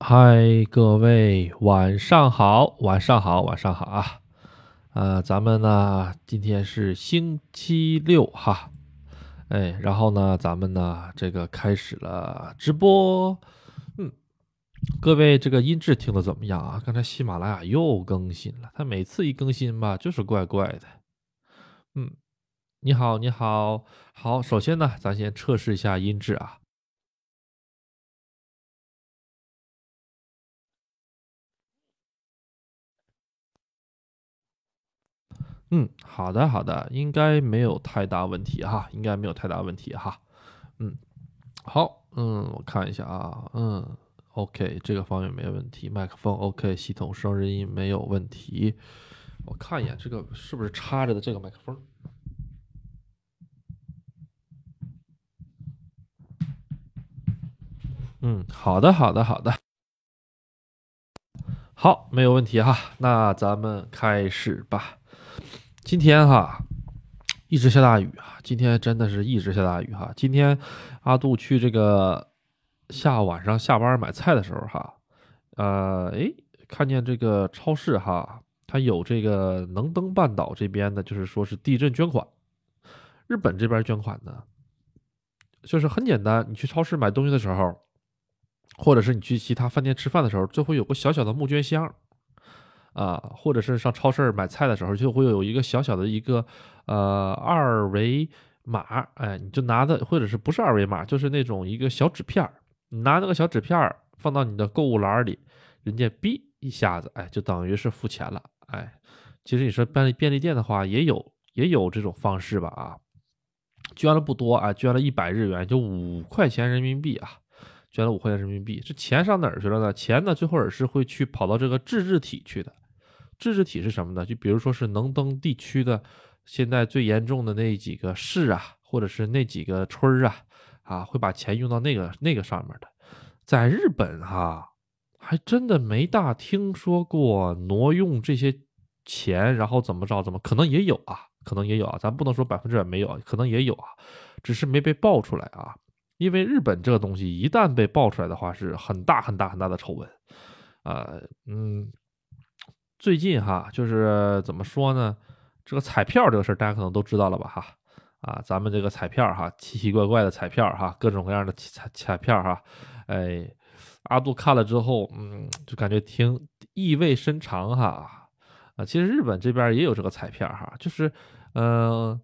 嗨，各位晚上好，晚上好，晚上好啊！呃，咱们呢今天是星期六哈，哎，然后呢咱们呢这个开始了直播，嗯，各位这个音质听的怎么样啊？刚才喜马拉雅又更新了，它每次一更新吧就是怪怪的，嗯，你好，你好，好，首先呢咱先测试一下音质啊。嗯，好的好的，应该没有太大问题哈，应该没有太大问题哈。嗯，好，嗯，我看一下啊，嗯，OK，这个方面没问题，麦克风 OK，系统声音没有问题。我看一眼这个是不是插着的这个麦克风？嗯，好的好的好的，好，没有问题哈，那咱们开始吧。今天哈一直下大雨啊！今天真的是一直下大雨哈！今天阿杜去这个下晚上下班买菜的时候哈，呃，哎，看见这个超市哈，它有这个能登半岛这边的，就是说是地震捐款。日本这边捐款呢，就是很简单，你去超市买东西的时候，或者是你去其他饭店吃饭的时候，就会有个小小的募捐箱。啊，或者是上超市买菜的时候，就会有一个小小的一个呃二维码，哎，你就拿的，或者是不是二维码，就是那种一个小纸片儿，你拿那个小纸片儿放到你的购物篮里，人家哔一下子，哎，就等于是付钱了，哎，其实你说便利便利店的话，也有也有这种方式吧，啊，捐了不多啊，捐了一百日元，就五块钱人民币啊。捐了五块钱人民币，这钱上哪儿去了呢？钱呢，最后也是会去跑到这个自治体去的。自治体是什么呢？就比如说是能登地区的现在最严重的那几个市啊，或者是那几个村儿啊，啊，会把钱用到那个那个上面的。在日本哈，还真的没大听说过挪用这些钱，然后怎么着怎么，可能也有啊，可能也有啊，咱不能说百分之百没有，可能也有啊，只是没被爆出来啊。因为日本这个东西一旦被爆出来的话，是很大很大很大的丑闻。呃，嗯。最近哈，就是怎么说呢？这个彩票这个事儿，大家可能都知道了吧？哈，啊，咱们这个彩票哈，奇奇怪怪的彩票哈，各种各样的彩彩票哈，哎，阿杜看了之后，嗯，就感觉挺意味深长哈。啊，其实日本这边也有这个彩票哈，就是，嗯，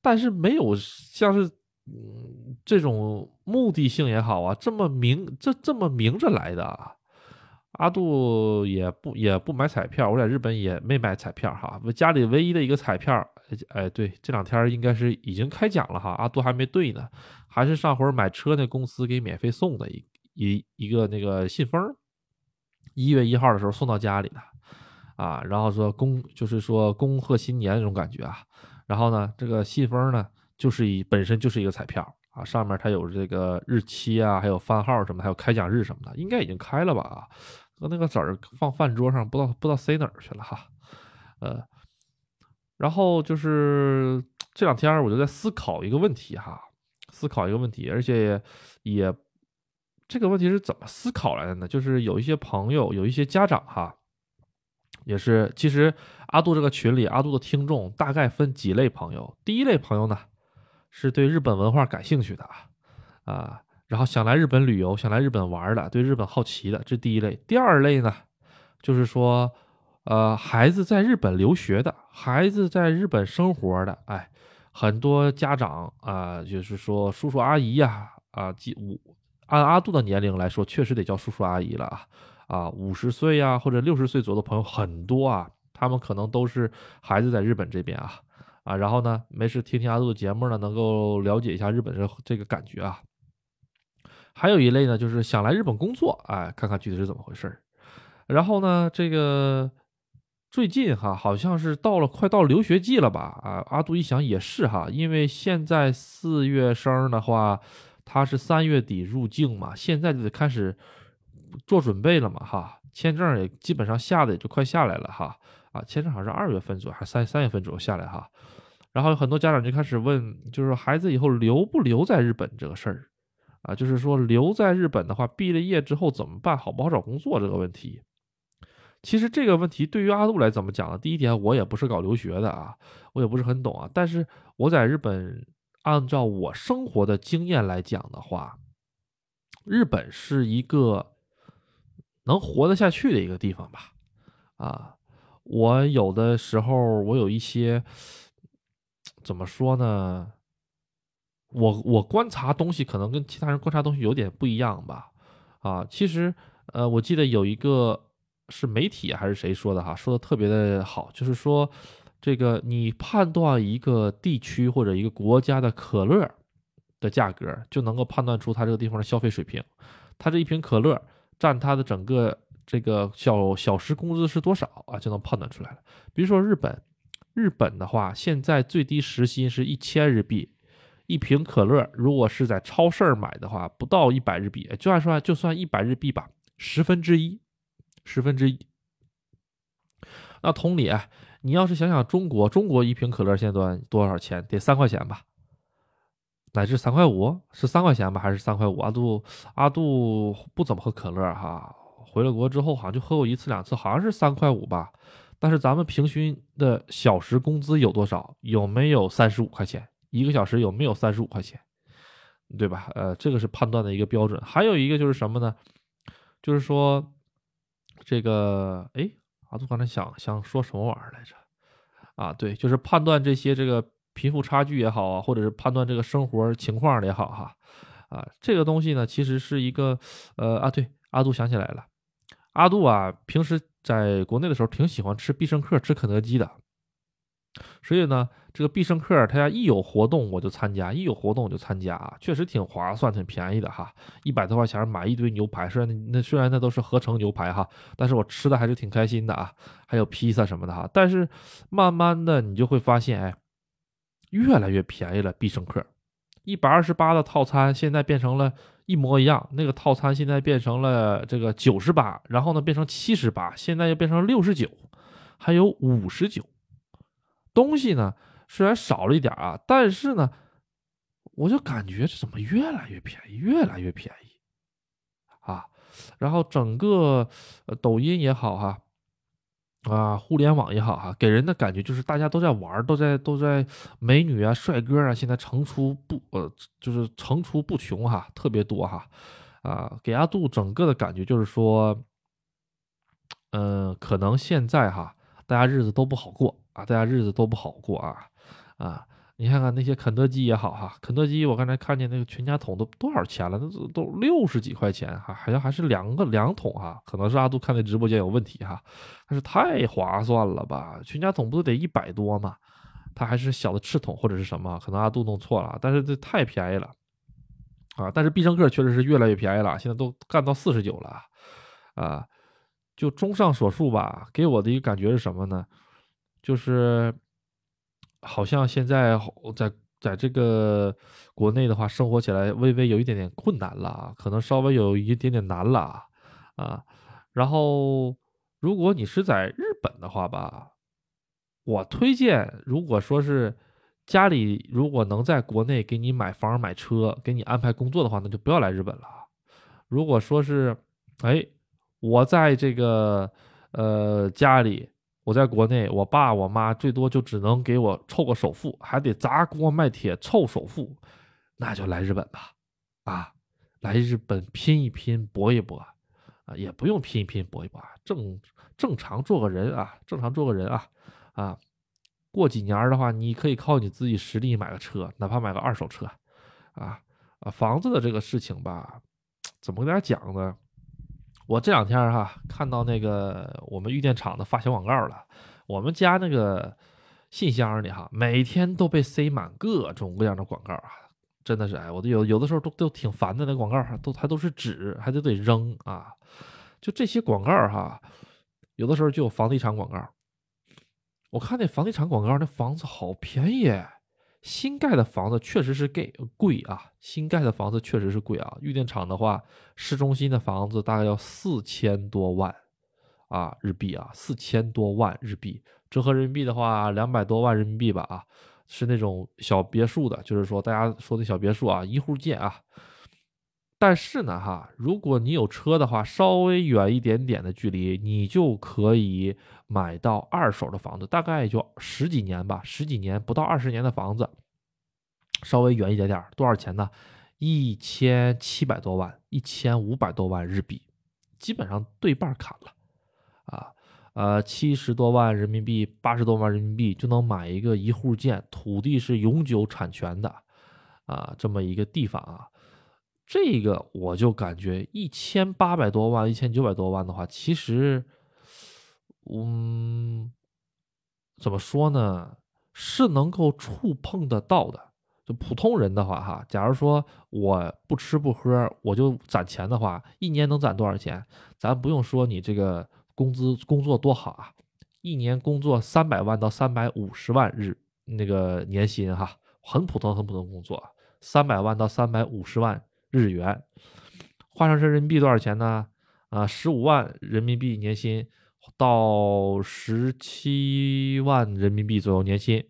但是没有像是嗯这种目的性也好啊，这么明这这么明着来的啊。阿杜也不也不买彩票，我在日本也没买彩票哈。我家里唯一的一个彩票，哎，对，这两天应该是已经开奖了哈。阿杜还没兑呢，还是上回买车那公司给免费送的一一一个那个信封，一月一号的时候送到家里的啊。然后说恭就是说恭贺新年那种感觉啊。然后呢，这个信封呢，就是一本身就是一个彩票啊，上面它有这个日期啊，还有番号什么，还有开奖日什么的，应该已经开了吧啊？和那个籽儿放饭桌上，不知道不知道塞哪儿去了哈，呃，然后就是这两天我就在思考一个问题哈，思考一个问题，而且也这个问题是怎么思考来的呢？就是有一些朋友，有一些家长哈，也是其实阿杜这个群里，阿杜的听众大概分几类朋友，第一类朋友呢是对日本文化感兴趣的啊，啊。然后想来日本旅游，想来日本玩的，对日本好奇的，这第一类。第二类呢，就是说，呃，孩子在日本留学的，孩子在日本生活的，哎，很多家长啊，就是说叔叔阿姨呀，啊，几五按阿杜的年龄来说，确实得叫叔叔阿姨了啊，啊，五十岁呀或者六十岁左右的朋友很多啊，他们可能都是孩子在日本这边啊，啊，然后呢，没事听听阿杜的节目呢，能够了解一下日本这这个感觉啊。还有一类呢，就是想来日本工作，哎，看看具体是怎么回事儿。然后呢，这个最近哈，好像是到了快到留学季了吧？啊，阿杜一想也是哈，因为现在四月生的话，他是三月底入境嘛，现在就得开始做准备了嘛，哈，签证也基本上下的也就快下来了哈，啊，签证好像是二月份左右，还三三月份左右下来哈。然后有很多家长就开始问，就是孩子以后留不留在日本这个事儿。啊，就是说留在日本的话，毕了业之后怎么办？好不好找工作这个问题。其实这个问题对于阿杜来怎么讲呢？第一点，我也不是搞留学的啊，我也不是很懂啊。但是我在日本，按照我生活的经验来讲的话，日本是一个能活得下去的一个地方吧。啊，我有的时候我有一些怎么说呢？我我观察东西可能跟其他人观察东西有点不一样吧。啊，其实呃，我记得有一个。是媒体还是谁说的哈？说的特别的好，就是说，这个你判断一个地区或者一个国家的可乐的价格，就能够判断出它这个地方的消费水平。它这一瓶可乐占它的整个这个小小时工资是多少啊？就能判断出来了。比如说日本，日本的话，现在最低时薪是一千日币，一瓶可乐如果是在超市买的话，不到一百日币，就按说就算一百日币吧，十分之一。十分之一。那同理，你要是想想中国，中国一瓶可乐现在多多少钱？得三块钱吧，乃至三块五，是三块钱吧，还是三块五？阿杜阿杜不怎么喝可乐哈，回了国之后好像就喝过一次两次，好像是三块五吧。但是咱们平均的小时工资有多少？有没有三十五块钱一个小时？有没有三十五块钱？对吧？呃，这个是判断的一个标准。还有一个就是什么呢？就是说。这个哎，阿杜刚才想想说什么玩意儿来着？啊，对，就是判断这些这个贫富差距也好啊，或者是判断这个生活情况也好哈，啊，这个东西呢，其实是一个呃啊，对，阿杜想起来了，阿杜啊，平时在国内的时候挺喜欢吃必胜客、吃肯德基的。所以呢，这个必胜客他家一有活动我就参加，一有活动我就参加啊，确实挺划算、挺便宜的哈，一百多块钱买一堆牛排，虽然那虽然那都是合成牛排哈，但是我吃的还是挺开心的啊，还有披萨什么的哈。但是慢慢的你就会发现，哎，越来越便宜了。必胜客一百二十八的套餐现在变成了一模一样，那个套餐现在变成了这个九十八，然后呢变成七十八，现在又变成六十九，还有五十九。东西呢虽然少了一点啊，但是呢，我就感觉这怎么越来越便宜，越来越便宜啊！然后整个抖音也好哈，啊，互联网也好哈，给人的感觉就是大家都在玩，都在都在美女啊、帅哥啊，现在层出不呃，就是层出不穷哈，特别多哈啊！给阿杜整个的感觉就是说，嗯，可能现在哈，大家日子都不好过。啊，大家日子都不好过啊，啊，你看看那些肯德基也好哈，肯德基我刚才看见那个全家桶都多少钱了？那都都六十几块钱哈，好像还是两个两桶哈，可能是阿杜看那直播间有问题哈，但是太划算了吧？全家桶不都得一百多吗？它还是小的赤桶或者是什么？可能阿杜弄错了，但是这太便宜了啊！但是必胜客确实是越来越便宜了，现在都干到四十九了啊！就综上所述吧，给我的一个感觉是什么呢？就是，好像现在在在这个国内的话，生活起来微微有一点点困难了，可能稍微有一点点难了啊。然后，如果你是在日本的话吧，我推荐，如果说是家里如果能在国内给你买房买车，给你安排工作的话，那就不要来日本了。如果说是，哎，我在这个呃家里。我在国内，我爸我妈最多就只能给我凑个首付，还得砸锅卖铁凑首付，那就来日本吧，啊，来日本拼一拼搏一搏，啊，也不用拼一拼搏一搏，正正常做个人啊，正常做个人啊，啊，过几年的话，你可以靠你自己实力买个车，哪怕买个二手车，啊啊，房子的这个事情吧，怎么跟大家讲呢？我这两天哈看到那个我们玉电厂的发小广告了，我们家那个信箱里哈每天都被塞满各种各样的广告啊，真的是哎，我都有有的时候都都挺烦的，那广告都还都是纸，还得得扔啊，就这些广告哈，有的时候就有房地产广告，我看那房地产广告，那房子好便宜。新盖的房子确实是贵贵啊，新盖的房子确实是贵啊。预定场的话，市中心的房子大概要四千多万啊日币啊，四千多万日币，折合人民币的话，两百多万人民币吧啊，是那种小别墅的，就是说大家说的小别墅啊，一户建啊。但是呢，哈，如果你有车的话，稍微远一点点的距离，你就可以买到二手的房子，大概也就十几年吧，十几年不到二十年的房子，稍微远一点点，多少钱呢？一千七百多万，一千五百多万日币，基本上对半砍了，啊，呃，七十多万人民币，八十多万人民币就能买一个一户建，土地是永久产权的，啊，这么一个地方啊。这个我就感觉一千八百多万、一千九百多万的话，其实，嗯，怎么说呢？是能够触碰得到的。就普通人的话，哈，假如说我不吃不喝，我就攒钱的话，一年能攒多少钱？咱不用说你这个工资工作多好啊，一年工作三百万到三百五十万日那个年薪哈，很普通很普通工作，三百万到三百五十万。日元换成人民币多少钱呢？啊，十五万人民币年薪到十七万人民币左右年薪。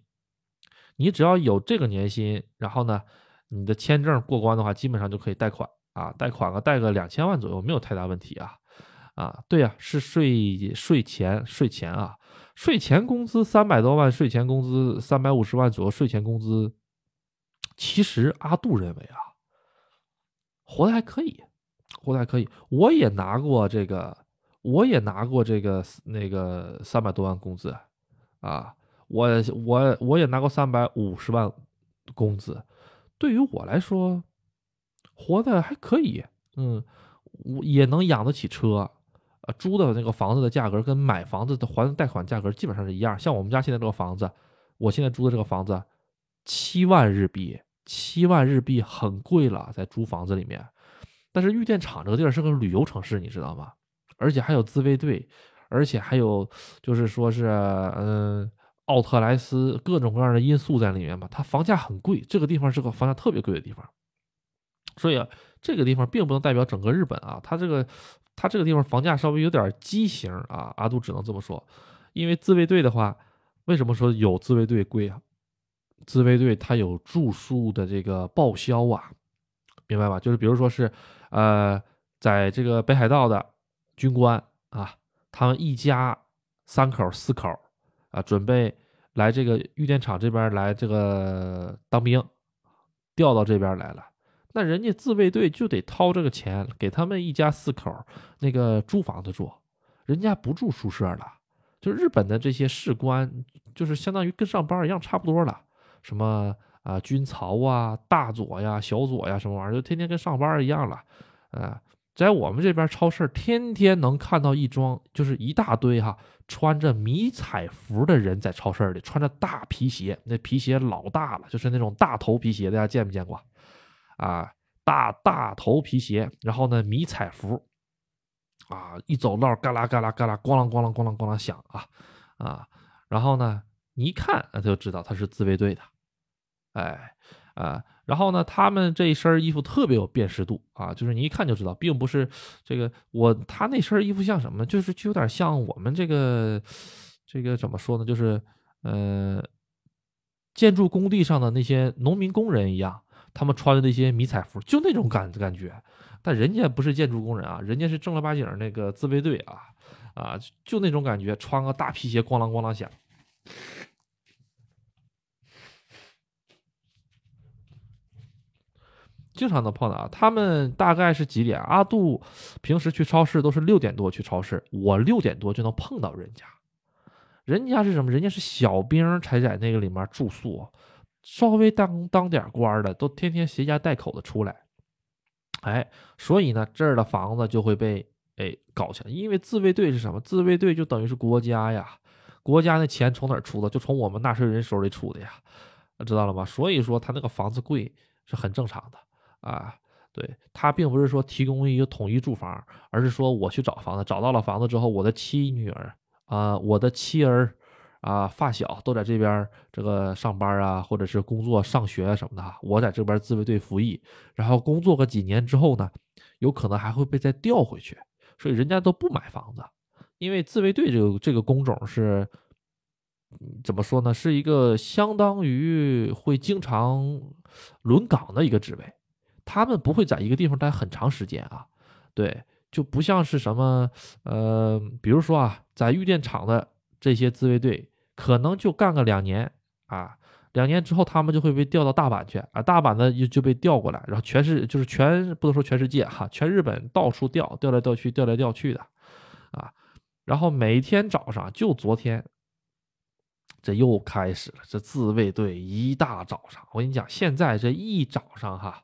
你只要有这个年薪，然后呢，你的签证过关的话，基本上就可以贷款啊，贷款个贷个两千万左右，没有太大问题啊。啊，对呀，是税税前税前啊，税前工资三百多万，税前工资三百五十万左右，税前工资。其实阿杜认为啊。活的还可以，活的还可以。我也拿过这个，我也拿过这个那个三百多万工资，啊，我我我也拿过三百五十万工资。对于我来说，活的还可以，嗯，我也能养得起车，呃，租的那个房子的价格跟买房子的还贷款价格基本上是一样。像我们家现在这个房子，我现在租的这个房子，七万日币。七万日币很贵了，在租房子里面。但是玉电厂这个地儿是个旅游城市，你知道吗？而且还有自卫队，而且还有就是说是嗯，奥特莱斯各种各样的因素在里面吧。它房价很贵，这个地方是个房价特别贵的地方。所以啊，这个地方并不能代表整个日本啊。它这个它这个地方房价稍微有点畸形啊。阿杜只能这么说，因为自卫队的话，为什么说有自卫队贵啊？自卫队他有住宿的这个报销啊，明白吧？就是比如说是，呃，在这个北海道的军官啊，他们一家三口四口啊，准备来这个玉电厂这边来这个当兵，调到这边来了，那人家自卫队就得掏这个钱给他们一家四口那个租房子住，人家不住宿舍了，就日本的这些士官，就是相当于跟上班一样，差不多了。什么啊，军曹啊，大佐呀，小佐呀，什么玩意儿，就天天跟上班一样了。呃，在我们这边超市，天天能看到一桩，就是一大堆哈，穿着迷彩服的人在超市里，穿着大皮鞋，那皮鞋老大了，就是那种大头皮鞋，大家见没见过？啊，大大头皮鞋，然后呢，迷彩服，啊，一走道，嘎啦嘎啦嘎啦，咣啷咣啷咣啷咣啷响啊啊，然后呢，你一看，他就知道他是自卫队的。哎，啊，然后呢，他们这一身衣服特别有辨识度啊，就是你一看就知道，并不是这个我他那身衣服像什么，就是就有点像我们这个这个怎么说呢，就是呃，建筑工地上的那些农民工人一样，他们穿的那些迷彩服，就那种感感觉。但人家不是建筑工人啊，人家是正儿八经那个自卫队啊，啊，就那种感觉，穿个大皮鞋，咣啷咣啷响。经常能碰到啊，他们大概是几点？阿杜平时去超市都是六点多去超市，我六点多就能碰到人家。人家是什么？人家是小兵才在那个里面住宿，稍微当当点官的都天天携家带口的出来。哎，所以呢，这儿的房子就会被哎搞起来。因为自卫队是什么？自卫队就等于是国家呀，国家的钱从哪儿出的？就从我们纳税人手里出的呀，知道了吗？所以说他那个房子贵是很正常的。啊，对他并不是说提供一个统一住房，而是说我去找房子，找到了房子之后，我的妻女儿啊，我的妻儿啊，发小都在这边这个上班啊，或者是工作、上学什么的，我在这边自卫队服役，然后工作个几年之后呢，有可能还会被再调回去，所以人家都不买房子，因为自卫队这个这个工种是怎么说呢？是一个相当于会经常轮岗的一个职位。他们不会在一个地方待很长时间啊，对，就不像是什么呃，比如说啊，在玉电厂的这些自卫队，可能就干个两年啊。两年之后，他们就会被调到大阪去啊，大阪呢就就被调过来，然后全是就是全不能说全世界哈，全日本到处调，调来调去，调来调去的，啊，然后每天早上就昨天，这又开始了，这自卫队一大早上，我跟你讲，现在这一早上哈，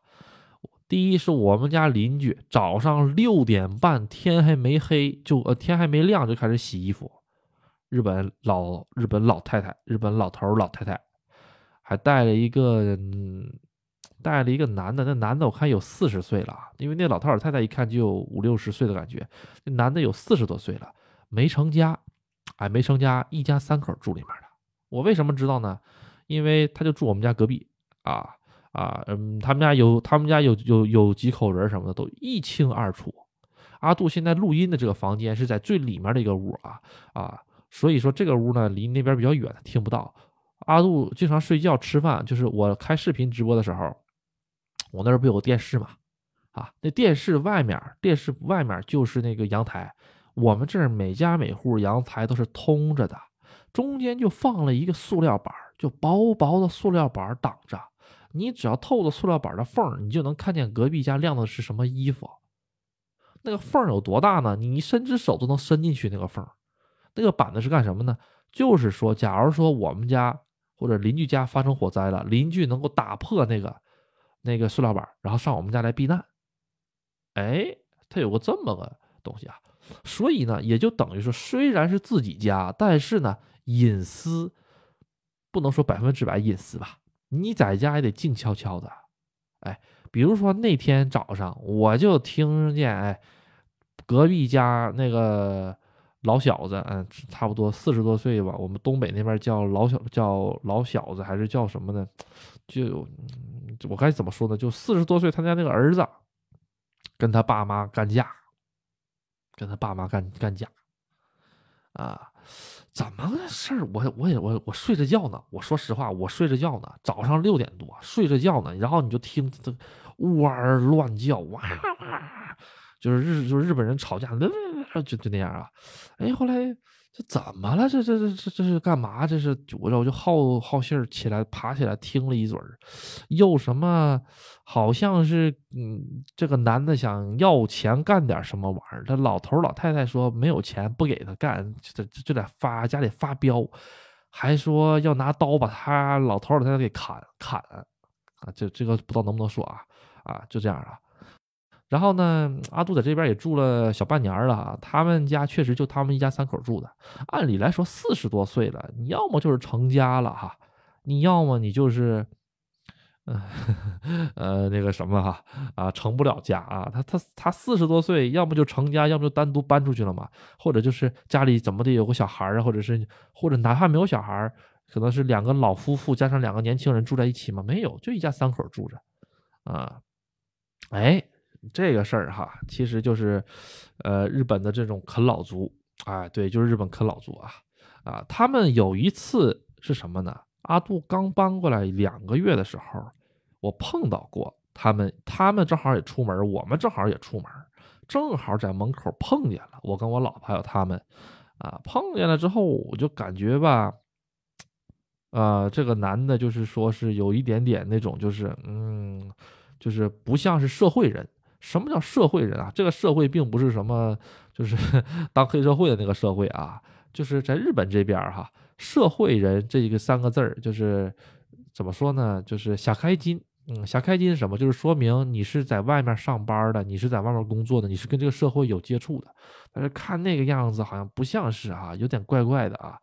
第一是我们家邻居早上六点半天还没黑就呃天还没亮就开始洗衣服，日本老日本老太太，日本老头老太太。还带了一个嗯，带了一个男的，那男的我看有四十岁了，因为那老头老太太一看就有五六十岁的感觉，那男的有四十多岁了，没成家，哎，没成家，一家三口住里面的。我为什么知道呢？因为他就住我们家隔壁啊啊，嗯，他们家有他们家有有有几口人什么的都一清二楚。阿杜现在录音的这个房间是在最里面的一个屋啊啊，所以说这个屋呢离那边比较远，听不到。阿杜经常睡觉吃饭，就是我开视频直播的时候，我那儿不有电视嘛？啊，那电视外面，电视外面就是那个阳台。我们这儿每家每户阳台都是通着的，中间就放了一个塑料板，就薄薄的塑料板挡着。你只要透着塑料板的缝，你就能看见隔壁家晾的是什么衣服。那个缝有多大呢？你伸只手都能伸进去那个缝。那个板子是干什么呢？就是说，假如说我们家。或者邻居家发生火灾了，邻居能够打破那个那个塑料板，然后上我们家来避难。哎，他有个这么个东西啊，所以呢，也就等于说，虽然是自己家，但是呢，隐私不能说百分之百隐私吧，你在家也得静悄悄的。哎，比如说那天早上，我就听见哎，隔壁家那个。老小子，嗯，差不多四十多岁吧。我们东北那边叫老小，叫老小子，还是叫什么呢？就我该怎么说呢？就四十多岁，他家那个儿子跟他爸妈干架，跟他爸妈干干架啊？怎么个事儿？我我也我我睡着觉呢。我说实话，我睡着觉呢。早上六点多睡着觉呢，然后你就听这呜儿乱叫，哇哇，就是日就是日本人吵架，就就那样啊，哎，后来这怎么了？这这这这这是干嘛？这是我我就好好信儿起来，爬起来听了一嘴儿，又什么？好像是嗯，这个男的想要钱干点什么玩意儿。他老头老太太说没有钱，不给他干，就就得发家里发飙，还说要拿刀把他老头老太太给砍砍啊！这这个不知道能不能说啊啊，就这样了。然后呢，阿杜在这边也住了小半年了。他们家确实就他们一家三口住的。按理来说，四十多岁了，你要么就是成家了哈，你要么你就是，呃 呃那个什么哈啊，成不了家啊。他他他四十多岁，要么就成家，要么就单独搬出去了嘛，或者就是家里怎么的有个小孩啊，或者是或者哪怕没有小孩，可能是两个老夫妇加上两个年轻人住在一起嘛，没有，就一家三口住着啊，哎。这个事儿哈，其实就是，呃，日本的这种啃老族，哎，对，就是日本啃老族啊，啊，他们有一次是什么呢？阿杜刚搬过来两个月的时候，我碰到过他们，他们正好也出门，我们正好也出门，正好在门口碰见了。我跟我老婆还有他们，啊，碰见了之后，我就感觉吧，啊，这个男的就是说是有一点点那种，就是，嗯，就是不像是社会人。什么叫社会人啊？这个社会并不是什么，就是 当黑社会的那个社会啊，就是在日本这边哈，社会人这一个三个字儿，就是怎么说呢？就是小开金，嗯，小开金是什么？就是说明你是在外面上班的，你是在外面工作的，你是跟这个社会有接触的。但是看那个样子，好像不像是啊，有点怪怪的啊，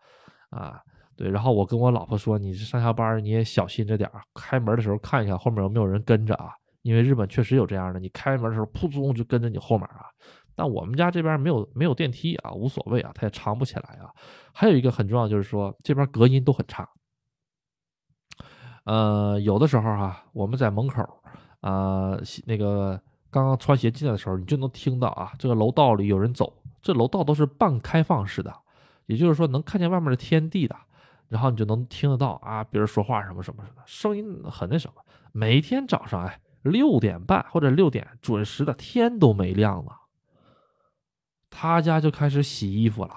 啊，对。然后我跟我老婆说，你上下班你也小心着点儿，开门的时候看一下后面有没有人跟着啊。因为日本确实有这样的，你开门的时候扑通就跟着你后面啊。但我们家这边没有没有电梯啊，无所谓啊，它也藏不起来啊。还有一个很重要就是说，这边隔音都很差。呃，有的时候哈，我们在门口啊，那个刚刚穿鞋进来的时候，你就能听到啊，这个楼道里有人走。这楼道都是半开放式的，也就是说能看见外面的天地的，然后你就能听得到啊，别人说话什么什么什么，声音很那什么。每一天早上哎。六点半或者六点准时的，天都没亮呢，他家就开始洗衣服了。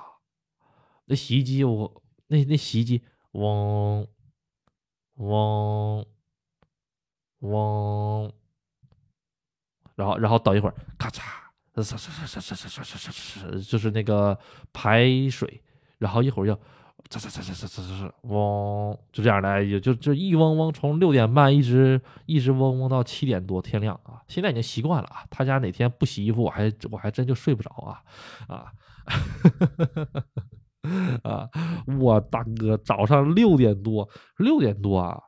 那洗衣机，我那那洗衣机，嗡嗡嗡，然后然后等一会儿，咔嚓，唰唰唰唰唰唰唰唰唰，就是那个排水，然后一会儿又。这这这这这这这，嗡，就这样的，也就就一嗡嗡，从六点半一直一直嗡嗡到七点多天亮啊！现在已经习惯了啊。他家哪天不洗衣服，我还我还真就睡不着啊啊！啊，我大哥，早上六点多，六点多啊，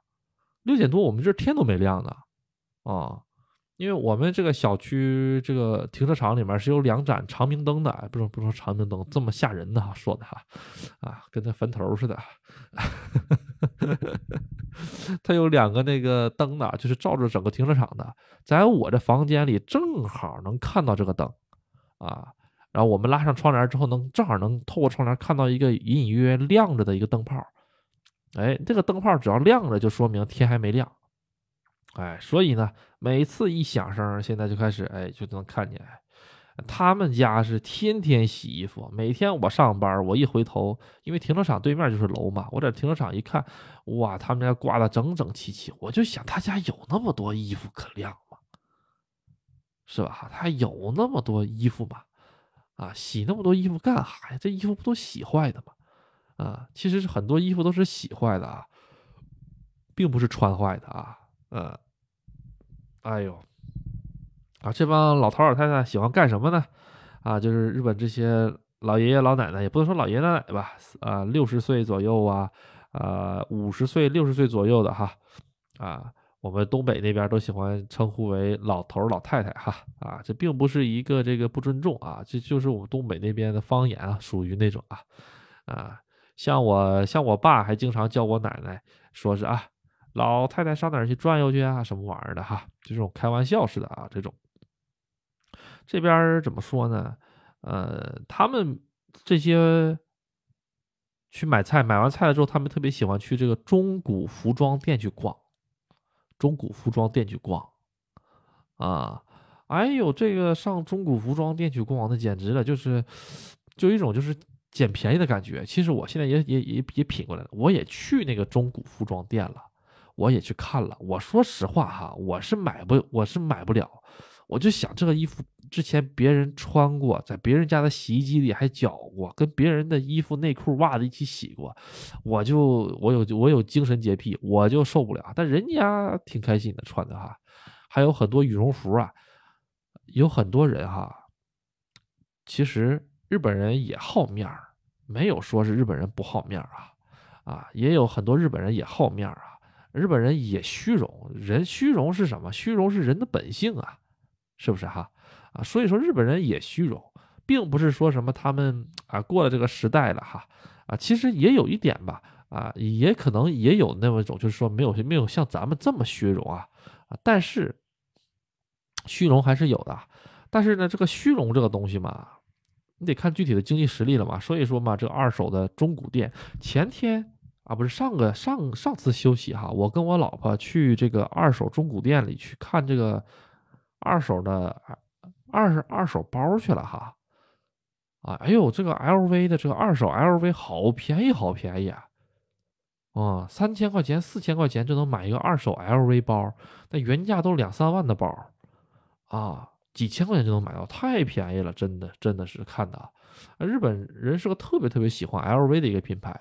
六点多我们这天都没亮呢啊。因为我们这个小区这个停车场里面是有两盏长明灯的，哎不说不说长明灯这么吓人的哈，说的哈，啊，跟那坟头似的，它有两个那个灯的，就是照着整个停车场的，在我这房间里正好能看到这个灯，啊，然后我们拉上窗帘之后，能正好能透过窗帘看到一个隐隐约约亮着的一个灯泡，哎，这个灯泡只要亮着，就说明天还没亮。哎，所以呢，每次一响声，现在就开始，哎，就能看见。他们家是天天洗衣服，每天我上班，我一回头，因为停车场对面就是楼嘛，我在停车场一看，哇，他们家挂的整整齐齐。我就想，他家有那么多衣服可晾吗？是吧？他有那么多衣服吗？啊，洗那么多衣服干啥呀？这衣服不都洗坏的吗？啊，其实是很多衣服都是洗坏的啊，并不是穿坏的啊，嗯。哎呦，啊，这帮老头老太太喜欢干什么呢？啊，就是日本这些老爷爷老奶奶，也不能说老爷爷奶奶吧，啊，六十岁左右啊，啊，五十岁、六十岁左右的哈，啊，我们东北那边都喜欢称呼为老头老太太哈，啊，这并不是一个这个不尊重啊，这就是我们东北那边的方言啊，属于那种啊，啊，像我像我爸还经常叫我奶奶，说是啊。老太太上哪儿去转悠去啊？什么玩意儿的哈？就这种开玩笑似的啊，这种。这边怎么说呢？呃，他们这些去买菜，买完菜了之后，他们特别喜欢去这个中古服装店去逛。中古服装店去逛，啊，哎呦，这个上中古服装店去逛，那简直了，就是就一种就是捡便宜的感觉。其实我现在也也也也品过来了，我也去那个中古服装店了。我也去看了，我说实话哈，我是买不，我是买不了。我就想这个衣服之前别人穿过，在别人家的洗衣机里还搅过，跟别人的衣服、内裤、袜子一起洗过，我就我有我有精神洁癖，我就受不了。但人家挺开心的穿的哈，还有很多羽绒服啊，有很多人哈，其实日本人也好面儿，没有说是日本人不好面啊，啊，也有很多日本人也好面啊。日本人也虚荣，人虚荣是什么？虚荣是人的本性啊，是不是哈？啊，所以说日本人也虚荣，并不是说什么他们啊过了这个时代了哈，啊，其实也有一点吧，啊，也可能也有那么一种，就是说没有没有像咱们这么虚荣啊，啊，但是虚荣还是有的，但是呢，这个虚荣这个东西嘛，你得看具体的经济实力了嘛，所以说嘛，这个二手的中古店前天。啊，不是上个上上次休息哈，我跟我老婆去这个二手中古店里去看这个二手的二二手包去了哈。啊，哎呦，这个 LV 的这个二手 LV 好便宜，好便宜啊！啊，三千块钱、四千块钱就能买一个二手 LV 包，那原价都两三万的包啊，几千块钱就能买到，太便宜了，真的，真的是看的。日本人是个特别特别喜欢 LV 的一个品牌。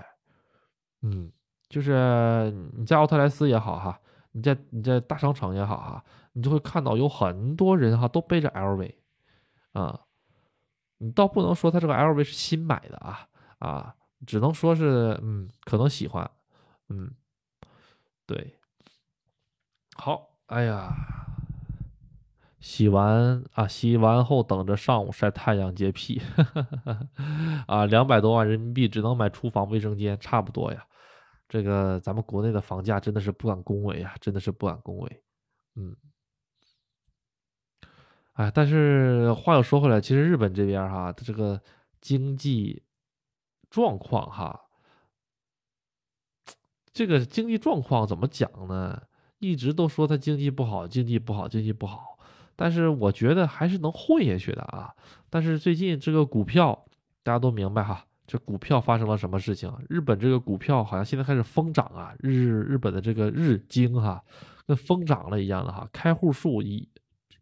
嗯，就是你在奥特莱斯也好哈，你在你在大商场也好哈，你就会看到有很多人哈都背着 LV，啊，你倒不能说他这个 LV 是新买的啊啊，只能说是嗯可能喜欢，嗯，对，好，哎呀，洗完啊洗完后等着上午晒太阳洁癖，啊，两百多万人民币只能买厨房卫生间，差不多呀。这个咱们国内的房价真的是不敢恭维啊，真的是不敢恭维。嗯，哎，但是话又说回来，其实日本这边哈，它这个经济状况哈，这个经济状况怎么讲呢？一直都说它经济不好，经济不好，经济不好，但是我觉得还是能混下去的啊。但是最近这个股票，大家都明白哈，这股票发生了什么事情？日本这个股票好像现在开始疯涨啊，日日本的这个日经哈，跟疯涨了一样的哈，开户数一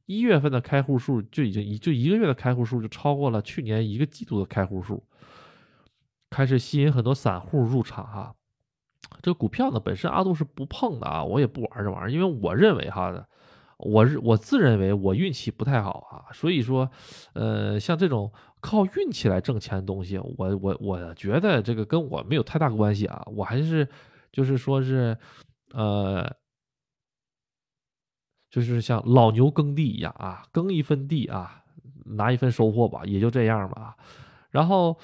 一月份的开户数就已经一就一个月的开户数就超过了去年一个季度的开户数，开始吸引很多散户入场哈。这个股票呢，本身阿杜是不碰的啊，我也不玩这玩意儿，因为我认为哈，我是我自认为我运气不太好啊，所以说，呃，像这种靠运气来挣钱的东西，我我我觉得这个跟我没有太大关系啊，我还是就是说是，呃，就是像老牛耕地一样啊，耕一分地啊，拿一分收获吧，也就这样吧。然后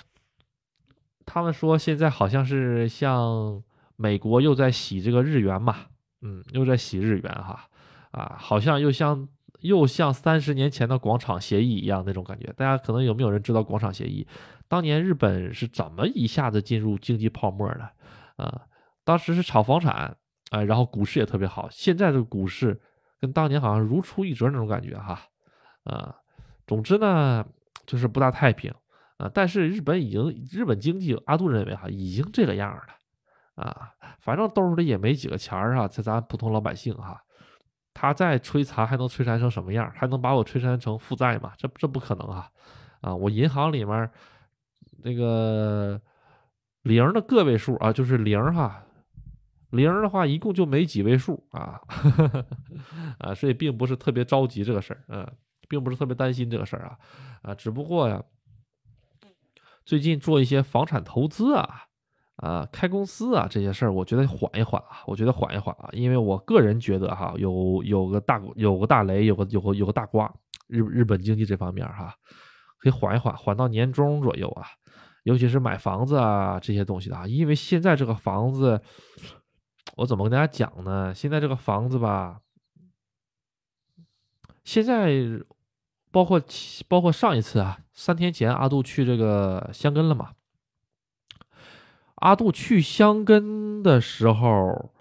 他们说现在好像是像。美国又在洗这个日元嘛，嗯，又在洗日元哈，啊，好像又像又像三十年前的广场协议一样那种感觉。大家可能有没有人知道广场协议？当年日本是怎么一下子进入经济泡沫的？啊，当时是炒房产，哎，然后股市也特别好。现在这个股市跟当年好像如出一辙那种感觉哈，啊，总之呢，就是不大太平啊。但是日本已经日本经济，阿杜认为哈，已经这个样了。啊，反正兜里也没几个钱儿啊，在咱普通老百姓哈，他再摧残还能摧残成什么样？还能把我摧残成负债吗？这这不可能啊！啊，我银行里面那个零的个位数啊，就是零哈，零的话一共就没几位数啊，啊，所以并不是特别着急这个事儿，嗯，并不是特别担心这个事儿啊，啊，只不过呀，最近做一些房产投资啊。啊，开公司啊，这些事儿，我觉得缓一缓啊，我觉得缓一缓啊，因为我个人觉得哈，有有个大有个大雷，有个有个有个大瓜，日日本经济这方面哈，可以缓一缓，缓到年终左右啊，尤其是买房子啊这些东西的啊，因为现在这个房子，我怎么跟大家讲呢？现在这个房子吧，现在包括包括上一次啊，三天前阿杜去这个香根了嘛。阿杜去香根的时候，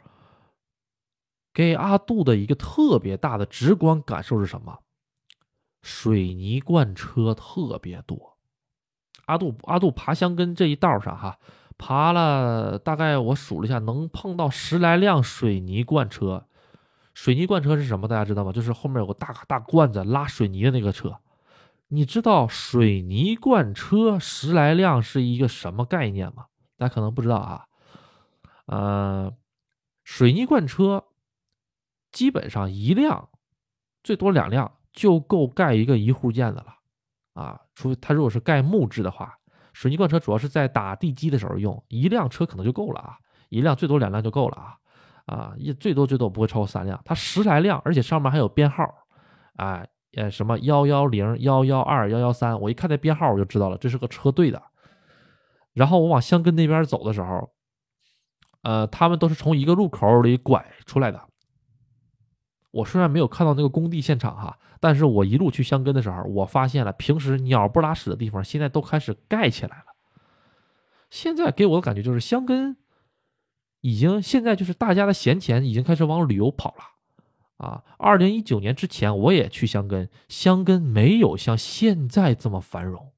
给阿杜的一个特别大的直观感受是什么？水泥罐车特别多。阿杜阿杜爬香根这一道上，哈，爬了大概我数了一下，能碰到十来辆水泥罐车。水泥罐车是什么？大家知道吗？就是后面有个大大罐子拉水泥的那个车。你知道水泥罐车十来辆是一个什么概念吗？大家可能不知道啊，呃，水泥罐车基本上一辆，最多两辆就够盖一个一户建的了啊。除非他如果是盖木质的话，水泥罐车主要是在打地基的时候用，一辆车可能就够了啊，一辆最多两辆就够了啊啊，一最多最多不会超过三辆。它十来辆，而且上面还有编号，哎，呃，什么幺幺零、幺幺二、幺幺三，我一看那编号我就知道了，这是个车队的。然后我往香根那边走的时候，呃，他们都是从一个路口里拐出来的。我虽然没有看到那个工地现场哈，但是我一路去香根的时候，我发现了平时鸟不拉屎的地方，现在都开始盖起来了。现在给我的感觉就是香根已经现在就是大家的闲钱已经开始往旅游跑了啊。二零一九年之前我也去香根，香根没有像现在这么繁荣。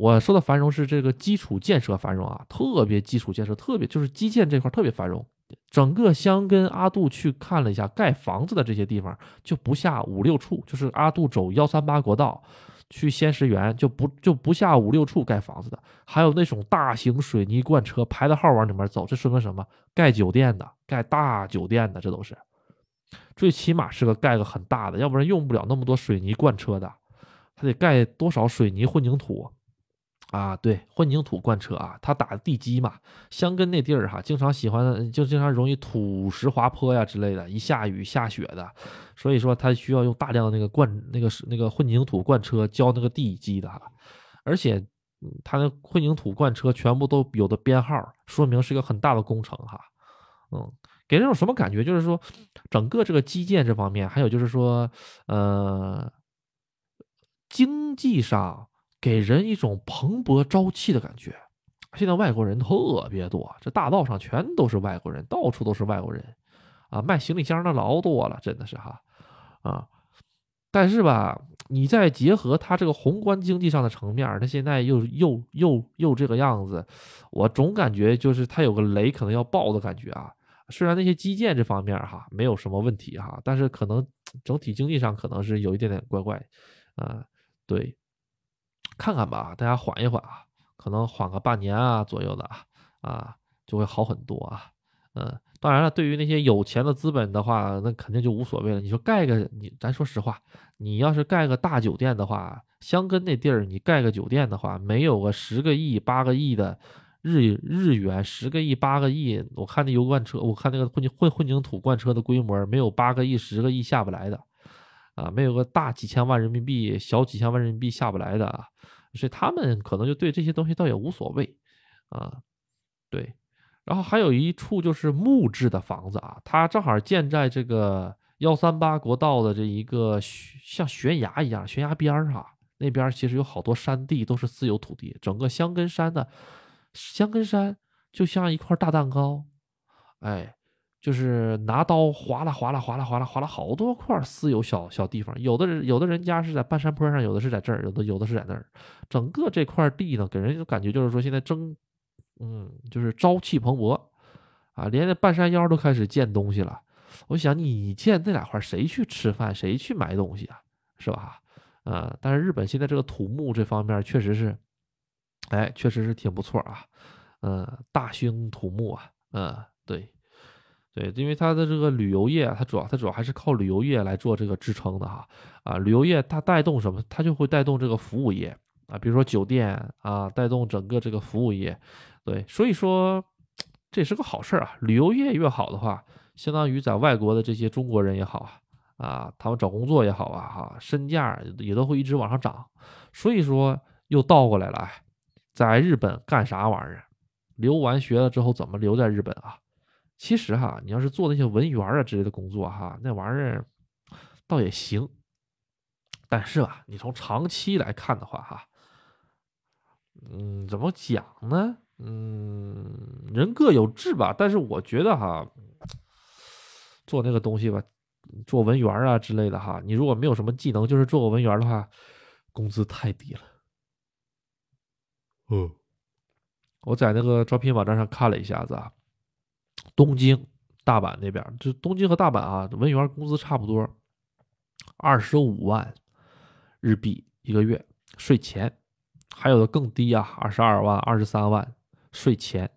我说的繁荣是这个基础建设繁荣啊，特别基础建设，特别就是基建这块特别繁荣。整个香根阿杜去看了一下，盖房子的这些地方就不下五六处，就是阿杜走幺三八国道去仙石园就不就不下五六处盖房子的，还有那种大型水泥罐车排着号往里面走，这说明什么？盖酒店的，盖大酒店的，这都是最起码是个盖个很大的，要不然用不了那么多水泥罐车的，还得盖多少水泥混凝土？啊，对，混凝土罐车啊，它打地基嘛，香根那地儿哈，经常喜欢就经常容易土石滑坡呀之类的，一下雨下雪的，所以说它需要用大量的那个灌那个那个混凝土罐车浇那个地基的，而且它那混凝土罐车全部都有的编号，说明是一个很大的工程哈，嗯，给人种什么感觉？就是说整个这个基建这方面，还有就是说呃，经济上。给人一种蓬勃朝气的感觉。现在外国人特别多，这大道上全都是外国人，到处都是外国人，啊，卖行李箱的老多了，真的是哈啊。但是吧，你再结合它这个宏观经济上的层面，它现在又又又又这个样子，我总感觉就是它有个雷可能要爆的感觉啊。虽然那些基建这方面哈没有什么问题哈，但是可能整体经济上可能是有一点点怪怪啊。对，看看吧，大家缓一缓啊，可能缓个半年啊左右的啊啊就会好很多啊。嗯，当然了，对于那些有钱的资本的话，那肯定就无所谓了。你说盖个你，咱说实话，你要是盖个大酒店的话，香根那地儿你盖个酒店的话，没有个十个亿、八个亿的日日元，十个亿、八个亿，我看那油罐车，我看那个混混混凝土罐车的规模，没有八个亿、十个亿下不来的啊，没有个大几千万人民币、小几千万人民币下不来的啊，所以他们可能就对这些东西倒也无所谓啊，对。然后还有一处就是木质的房子啊，它正好建在这个幺三八国道的这一个像悬崖一样悬崖边儿上，那边其实有好多山地都是私有土地，整个香根山的香根山就像一块大蛋糕，哎，就是拿刀划拉划拉划拉划拉划拉好多块私有小小地方，有的人有的人家是在半山坡上，有的是在这儿，有的有的是在那儿，整个这块地呢，给人感觉就是说现在争。嗯，就是朝气蓬勃，啊，连那半山腰都开始建东西了。我想你建那两块，谁去吃饭，谁去买东西啊？是吧？呃，但是日本现在这个土木这方面确实是，哎，确实是挺不错啊。嗯，大兴土木啊。嗯，对，对，因为它的这个旅游业，它主要它主要还是靠旅游业来做这个支撑的哈。啊，旅游业它带动什么？它就会带动这个服务业啊，比如说酒店啊，带动整个这个服务业。对，所以说这也是个好事啊！旅游业越好的话，相当于在外国的这些中国人也好啊，啊，他们找工作也好啊，哈，身价也都会一直往上涨。所以说又倒过来了，在日本干啥玩意儿？留完学了之后怎么留在日本啊？其实哈，你要是做那些文员啊之类的工作哈，那玩意儿倒也行。但是吧，你从长期来看的话哈，嗯，怎么讲呢？嗯，人各有志吧，但是我觉得哈，做那个东西吧，做文员啊之类的哈，你如果没有什么技能，就是做个文员的话，工资太低了。嗯，我在那个招聘网站上看了一下子啊，东京、大阪那边，就东京和大阪啊，文员工资差不多，二十五万日币一个月，税前，还有的更低啊，二十二万、二十三万。税前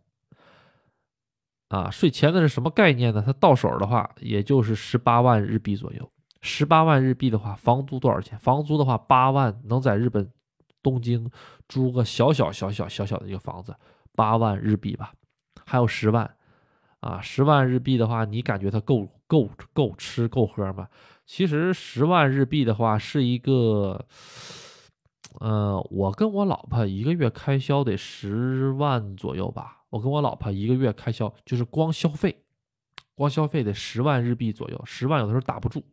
啊，税前的是什么概念呢？它到手的话，也就是十八万日币左右。十八万日币的话，房租多少钱？房租的话，八万能在日本东京租个小小小小小小的一个房子，八万日币吧。还有十万啊，十万日币的话，你感觉它够够够吃够喝吗？其实十万日币的话，是一个。呃，我跟我老婆一个月开销得十万左右吧。我跟我老婆一个月开销就是光消费，光消费得十万日币左右，十万有的时候打不住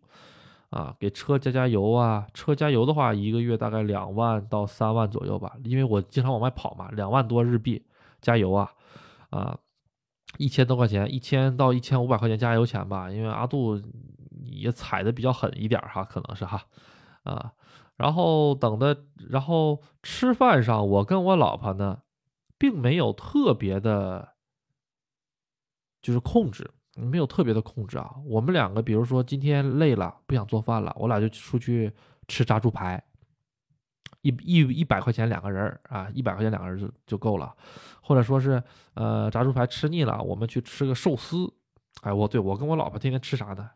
啊。给车加加油啊，车加油的话，一个月大概两万到三万左右吧。因为我经常往外跑嘛，两万多日币加油啊，啊，一千多块钱，一千到一千五百块钱加油钱吧。因为阿杜也踩的比较狠一点哈，可能是哈，啊。然后等的，然后吃饭上，我跟我老婆呢，并没有特别的，就是控制，没有特别的控制啊。我们两个，比如说今天累了，不想做饭了，我俩就出去吃炸猪排，一一一百块钱两个人啊，一百块钱两个人就就够了。或者说是，呃，炸猪排吃腻了，我们去吃个寿司。哎，我对我跟我老婆天天吃啥呢？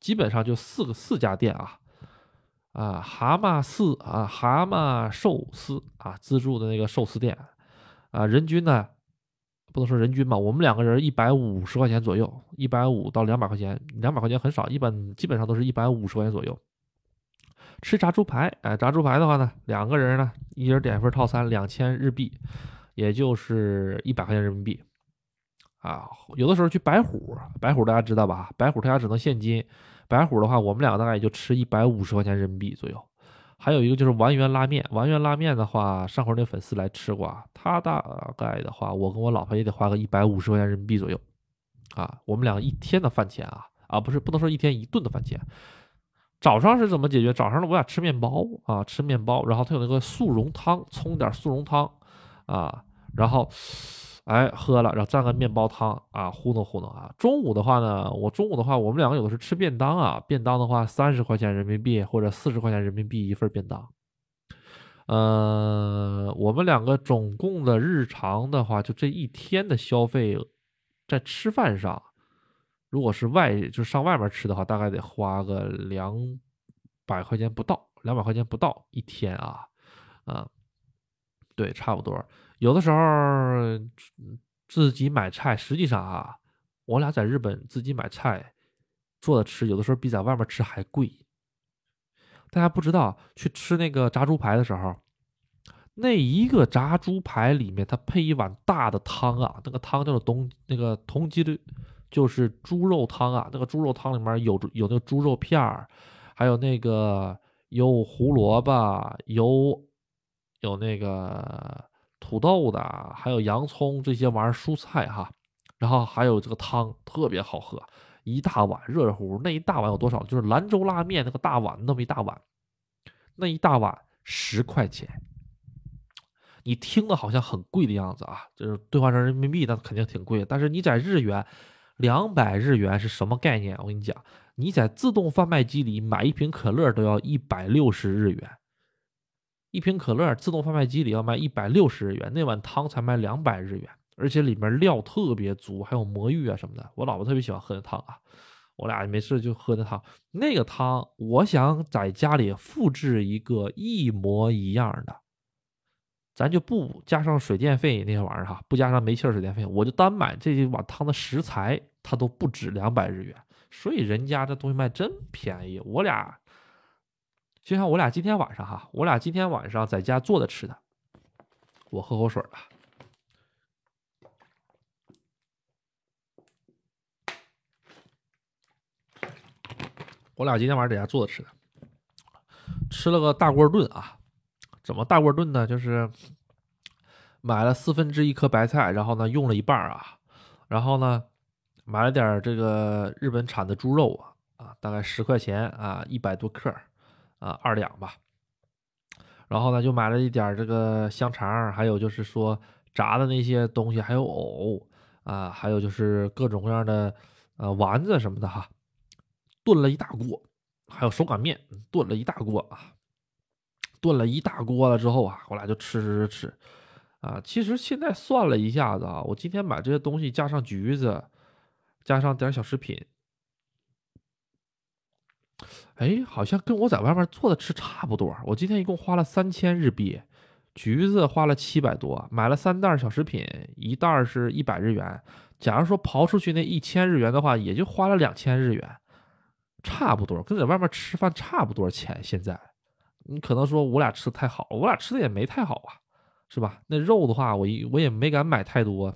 基本上就四个四家店啊。啊，蛤蟆四啊，蛤蟆寿司啊，自助的那个寿司店，啊，人均呢，不能说人均吧，我们两个人一百五十块钱左右，一百五到两百块钱，两百块钱很少，一般基本上都是一百五十块钱左右。吃炸猪排，哎，炸猪排的话呢，两个人呢，一人点一份套餐，两千日币，也就是一百块钱人民币。啊，有的时候去白虎，白虎大家知道吧？白虎他家只能现金。白虎的话，我们两个大概也就吃一百五十块钱人民币左右。还有一个就是丸源拉面，丸源拉面的话，上回那粉丝来吃过，他大概的话，我跟我老婆也得花个一百五十块钱人民币左右。啊，我们两个一天的饭钱啊，啊，不是不能说一天一顿的饭钱。早上是怎么解决？早上呢，我俩吃面包啊，吃面包，然后它有那个速溶汤，冲点速溶汤啊，然后哎喝了，然后蘸个面包汤啊，糊弄糊弄啊。中午的话呢，我中午的话，我们两个有的是吃便当啊，便当的话三十块钱人民币或者四十块钱人民币一份便当。呃，我们两个总共的日常的话，就这一天的消费，在吃饭上，如果是外就是上外面吃的话，大概得花个两百块钱不到，两百块钱不到一天啊，啊，对，差不多。有的时候自己买菜，实际上啊，我俩在日本自己买菜做的吃，有的时候比在外面吃还贵。大家不知道去吃那个炸猪排的时候，那一个炸猪排里面它配一碗大的汤啊，那个汤叫做东那个同鸡的，就是猪肉汤啊。那个猪肉汤里面有有那个猪肉片儿，还有那个有胡萝卜，有有那个土豆的，还有洋葱这些玩意儿蔬菜哈。然后还有这个汤特别好喝。一大碗热热乎乎，那一大碗有多少？就是兰州拉面那个大碗那么一大碗，那一大碗十块钱。你听的好像很贵的样子啊，就是兑换成人民币那肯定挺贵。但是你在日元，两百日元是什么概念？我跟你讲，你在自动贩卖机里买一瓶可乐都要一百六十日元，一瓶可乐自动贩卖机里要卖一百六十日元，那碗汤才卖两百日元。而且里面料特别足，还有魔芋啊什么的。我老婆特别喜欢喝那汤啊，我俩没事就喝那汤。那个汤，我想在家里复制一个一模一样的，咱就不加上水电费那些玩意儿哈，不加上煤气水电费，我就单买这一碗汤的食材，它都不止两百日元。所以人家这东西卖真便宜。我俩就像我俩今天晚上哈，我俩今天晚上在家做的吃的，我喝口水吧。我俩今天晚上在家做的吃的，吃了个大锅炖啊！怎么大锅炖呢？就是买了四分之一颗白菜，然后呢用了一半啊，然后呢买了点这个日本产的猪肉啊啊，大概十块钱啊，一百多克啊，二两吧。然后呢就买了一点这个香肠，还有就是说炸的那些东西，还有藕啊，还有就是各种各样的呃丸子什么的哈。炖了一大锅，还有手擀面，炖了一大锅啊，炖了一大锅了之后啊，我俩就吃吃吃吃，啊，其实现在算了一下子啊，我今天买这些东西加上橘子，加上点小食品，哎，好像跟我在外面做的吃差不多。我今天一共花了三千日币，橘子花了七百多，买了三袋小食品，一袋是一百日元。假如说刨出去那一千日元的话，也就花了两千日元。差不多跟在外面吃饭差不多钱。现在你可能说我俩吃的太好，我俩吃的也没太好啊，是吧？那肉的话，我我也没敢买太多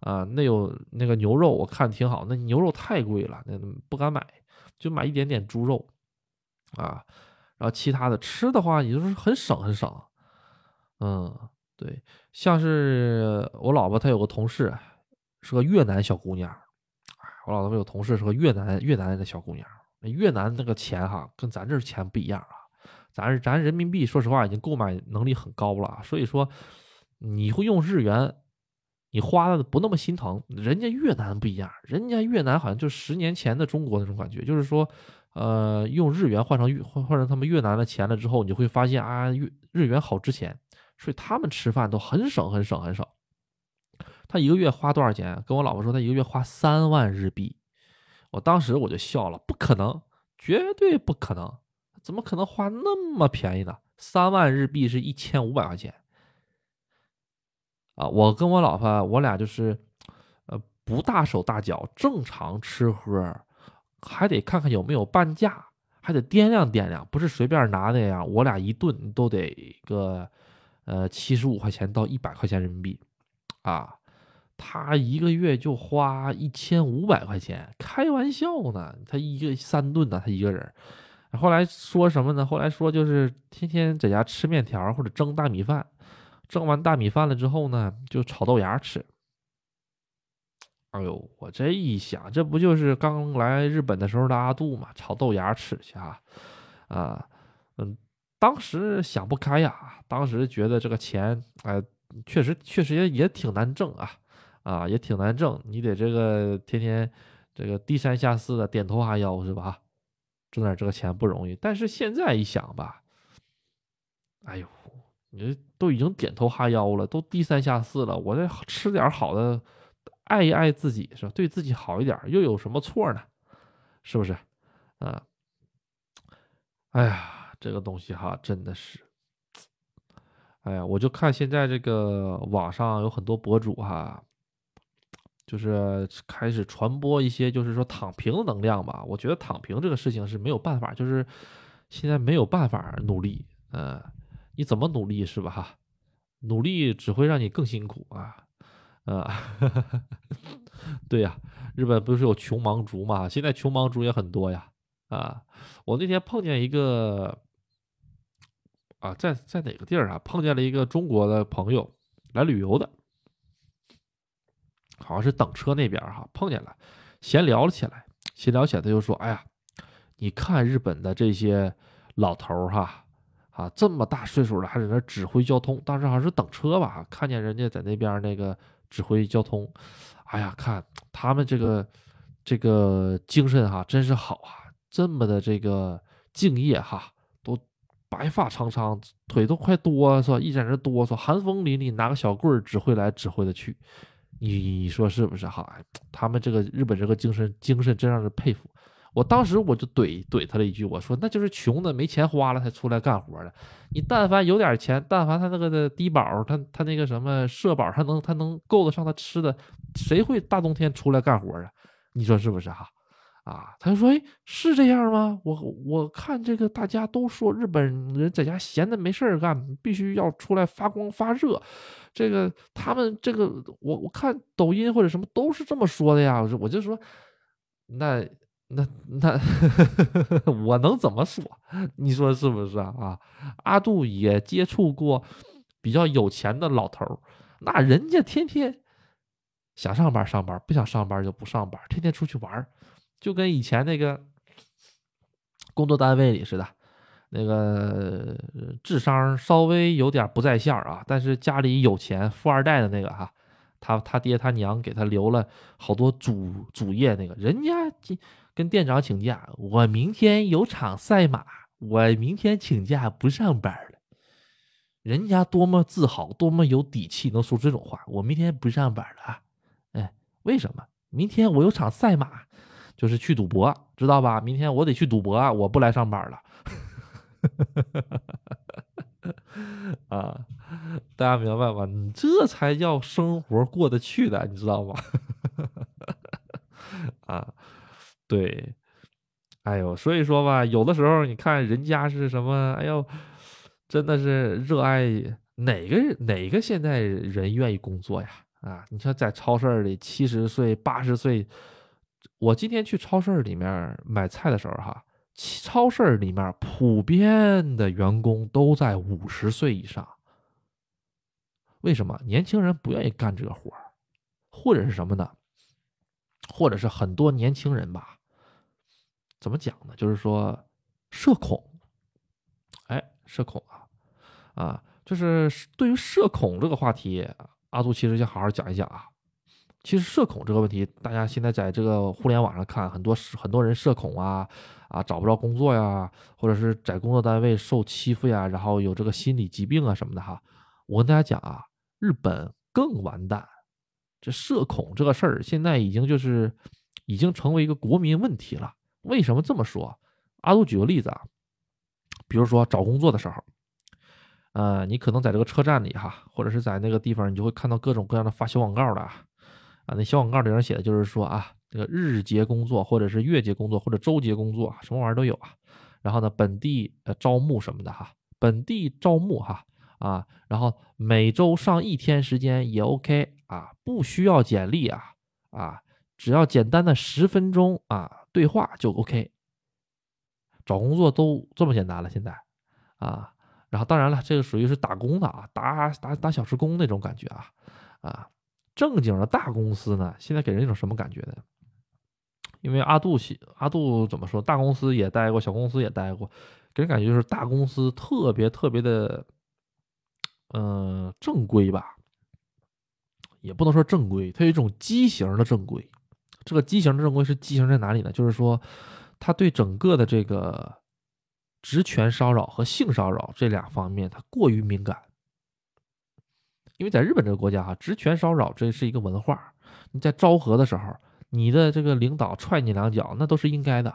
啊。那有那个牛肉，我看挺好，那牛肉太贵了，那不敢买，就买一点点猪肉啊。然后其他的吃的话，也就是很省很省。嗯，对，像是我老婆她有个同事是个越南小姑娘，我老婆有同事是个越南越南的小姑娘。越南那个钱哈，跟咱这钱不一样啊。咱咱人民币，说实话已经购买能力很高了，所以说你会用日元，你花的不那么心疼。人家越南不一样，人家越南好像就十年前的中国那种感觉，就是说，呃，用日元换成换换成他们越南的钱了之后，你会发现啊，日日元好值钱，所以他们吃饭都很省很省很省。他一个月花多少钱？跟我老婆说，他一个月花三万日币。我当时我就笑了，不可能，绝对不可能，怎么可能花那么便宜呢？三万日币是一千五百块钱啊！我跟我老婆，我俩就是，呃，不大手大脚，正常吃喝，还得看看有没有半价，还得掂量掂量，不是随便拿的呀。我俩一顿都得个，呃，七十五块钱到一百块钱人民币，啊。他一个月就花一千五百块钱，开玩笑呢。他一个三顿呢，他一个人。后来说什么呢？后来说就是天天在家吃面条或者蒸大米饭，蒸完大米饭了之后呢，就炒豆芽吃。哎呦，我这一想，这不就是刚来日本的时候的阿杜嘛，炒豆芽吃去啊，啊，嗯，当时想不开呀，当时觉得这个钱，哎，确实确实也也挺难挣啊，啊，也挺难挣，你得这个天天这个低三下四的点头哈腰是吧？挣点这个钱不容易。但是现在一想吧，哎呦，你这都已经点头哈腰了，都低三下四了，我再吃点好的。爱一爱自己是吧？对自己好一点，又有什么错呢？是不是？啊，哎呀，这个东西哈，真的是，哎呀，我就看现在这个网上有很多博主哈，就是开始传播一些，就是说躺平的能量吧。我觉得躺平这个事情是没有办法，就是现在没有办法努力，嗯，你怎么努力是吧？哈，努力只会让你更辛苦啊。啊，对呀，日本不是有穷忙族嘛？现在穷忙族也很多呀。啊，我那天碰见一个，啊，在在哪个地儿啊？碰见了一个中国的朋友来旅游的，好像是等车那边哈，碰见了，闲聊了起来。闲聊起来，他就说：“哎呀，你看日本的这些老头哈，啊，这么大岁数了还在那指挥交通，当时好像是等车吧？看见人家在那边那个。”指挥交通，哎呀，看他们这个这个精神哈，真是好啊！这么的这个敬业哈，都白发苍苍，腿都快哆嗦，一在那哆嗦，寒风凛凛，拿个小棍儿指挥来指挥的去，你说是不是哈？他们这个日本这个精神精神真让人佩服。我当时我就怼怼他了一句，我说那就是穷的没钱花了才出来干活的。你但凡有点钱，但凡他那个的低保，他他那个什么社保，他能他能够得上他吃的，谁会大冬天出来干活啊？你说是不是哈？啊他就说，哎，是这样吗？我我看这个大家都说日本人在家闲的没事儿干，必须要出来发光发热。这个他们这个我我看抖音或者什么都是这么说的呀。我我就说那。那那 我能怎么说？你说是不是啊？阿杜也接触过比较有钱的老头那人家天天想上班上班，不想上班就不上班，天天出去玩就跟以前那个工作单位里似的，那个智商稍微有点不在线啊，但是家里有钱，富二代的那个哈，他他爹他娘给他留了好多主主业，那个人家。跟店长请假，我明天有场赛马，我明天请假不上班了。人家多么自豪，多么有底气，能说这种话。我明天不上班了啊！哎，为什么？明天我有场赛马，就是去赌博，知道吧？明天我得去赌博，我不来上班了。啊，大家明白吗？你这才叫生活过得去的，你知道吗？啊。对，哎呦，所以说吧，有的时候你看人家是什么，哎呦，真的是热爱哪个哪个现在人愿意工作呀？啊，你像在超市里，七十岁、八十岁，我今天去超市里面买菜的时候，哈，超市里面普遍的员工都在五十岁以上。为什么年轻人不愿意干这个活儿，或者是什么呢？或者是很多年轻人吧。怎么讲呢？就是说，社恐，哎，社恐啊，啊，就是对于社恐这个话题，阿杜其实想好好讲一讲啊。其实社恐这个问题，大家现在在这个互联网上看，很多很多人社恐啊，啊，找不着工作呀，或者是在工作单位受欺负呀，然后有这个心理疾病啊什么的哈。我跟大家讲啊，日本更完蛋，这社恐这个事儿现在已经就是已经成为一个国民问题了。为什么这么说？阿杜举个例子啊，比如说找工作的时候，呃，你可能在这个车站里哈，或者是在那个地方，你就会看到各种各样的发小广告的，啊那小广告里面写的就是说啊，这个日结工作，或者是月结工作，或者周结工作，什么玩意儿都有啊。然后呢，本地呃招募什么的哈，本地招募哈啊，然后每周上一天时间也 OK 啊，不需要简历啊啊，只要简单的十分钟啊。对话就 OK，找工作都这么简单了，现在啊，然后当然了，这个属于是打工的啊，打打打小时工那种感觉啊啊，正经的大公司呢，现在给人一种什么感觉呢？因为阿杜阿杜怎么说？大公司也待过，小公司也待过，给人感觉就是大公司特别特别的，嗯，正规吧，也不能说正规，它有一种畸形的正规。这个畸形的正规是畸形在哪里呢？就是说，他对整个的这个职权骚扰和性骚扰这两方面，他过于敏感。因为在日本这个国家哈，职权骚扰这是一个文化。你在昭和的时候，你的这个领导踹你两脚，那都是应该的。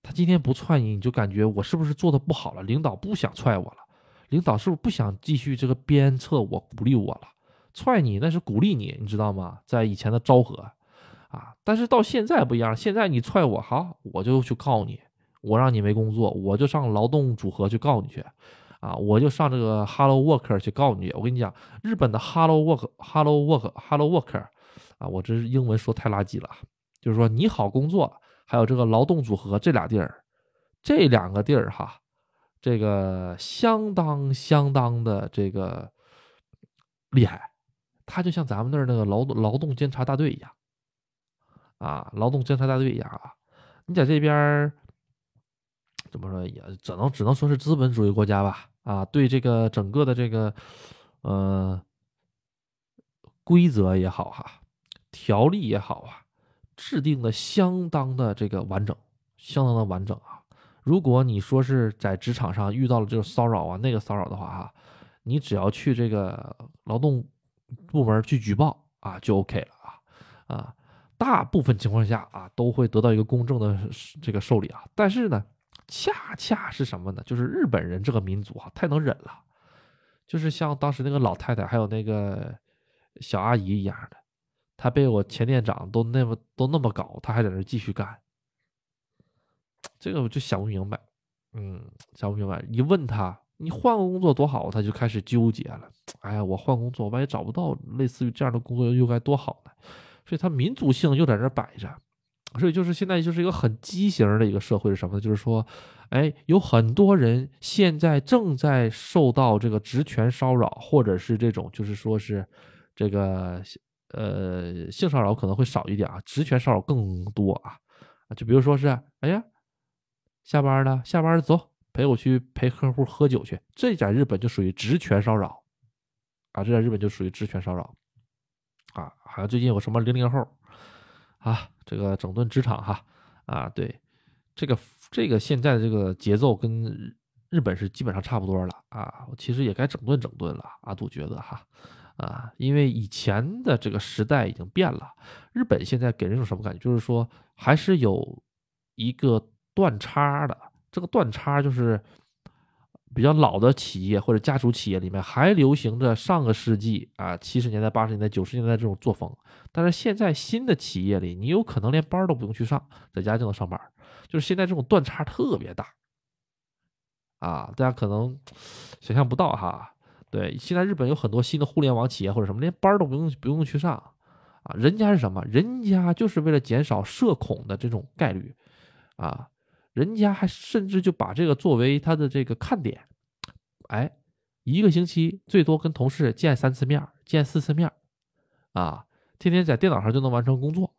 他今天不踹你，你就感觉我是不是做的不好了？领导不想踹我了，领导是不是不想继续这个鞭策我、鼓励我了？踹你那是鼓励你，你知道吗？在以前的昭和。啊！但是到现在不一样，现在你踹我，好，我就去告你，我让你没工作，我就上劳动组合去告你去，啊，我就上这个 Hello Worker 去告你。我跟你讲，日本的 Hello Work，Hello Work，Hello Worker，啊，我这英文说太垃圾了，就是说你好工作，还有这个劳动组合这俩地儿，这两个地儿哈，这个相当相当的这个厉害，它就像咱们那儿那个劳动劳动监察大队一样。啊，劳动监察大队一样啊！你在这边怎么说也只能只能说是资本主义国家吧？啊，对这个整个的这个呃规则也好哈，条例也好啊，制定的相当的这个完整，相当的完整啊！如果你说是在职场上遇到了这个骚扰啊，那个骚扰的话哈，你只要去这个劳动部门去举报啊，就 OK 了啊啊！大部分情况下啊，都会得到一个公正的这个受理啊。但是呢，恰恰是什么呢？就是日本人这个民族啊，太能忍了。就是像当时那个老太太，还有那个小阿姨一样的，她被我前店长都那么都那么搞，她还在那继续干。这个我就想不明白，嗯，想不明白。一问她，你换个工作多好，她就开始纠结了。哎呀，我换工作，我万一找不到类似于这样的工作，又该多好呢？所以她民族性又在这摆着，所以就是现在就是一个很畸形的一个社会是什么呢？就是说，哎，有很多人现在正在受到这个职权骚扰，或者是这种就是说是这个呃性骚扰可能会少一点啊，职权骚扰更多啊就比如说是，哎呀，下班了，下班了走，陪我去陪客户喝酒去，这在日本就属于职权骚扰啊，这在日本就属于职权骚扰。啊，好像最近有什么零零后，啊，这个整顿职场哈，啊，对，这个这个现在的这个节奏跟日本是基本上差不多了啊，其实也该整顿整顿了，阿杜觉得哈，啊，因为以前的这个时代已经变了，日本现在给人一种什么感觉？就是说还是有一个断差的，这个断差就是。比较老的企业或者家族企业里面还流行着上个世纪啊七十年代八十年代九十年代这种作风，但是现在新的企业里，你有可能连班都不用去上，在家就能上班，就是现在这种断差特别大啊，大家可能想象不到哈。对，现在日本有很多新的互联网企业或者什么，连班都不用不用去上啊，人家是什么？人家就是为了减少社恐的这种概率啊。人家还甚至就把这个作为他的这个看点，哎，一个星期最多跟同事见三次面，见四次面，啊，天天在电脑上就能完成工作，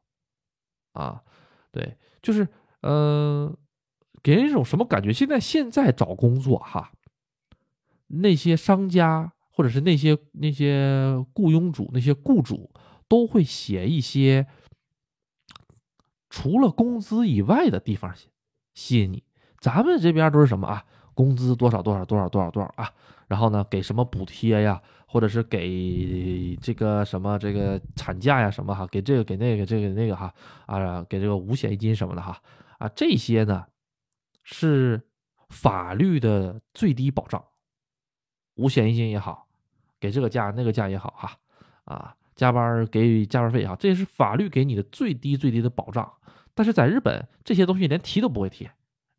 啊，对，就是，嗯，给人一种什么感觉？现在现在找工作哈，那些商家或者是那些那些雇佣主、那些雇主都会写一些除了工资以外的地方写。吸引你，咱们这边都是什么啊？工资多少多少多少多少多少啊？然后呢，给什么补贴呀？或者是给这个什么这个产假呀什么哈？给这个给那个这个那个哈啊？给这个五险一金什么的哈啊？这些呢是法律的最低保障，五险一金也好，给这个假那个假也好哈啊，加班给加班费也好，这是法律给你的最低最低的保障。但是在日本，这些东西连提都不会提，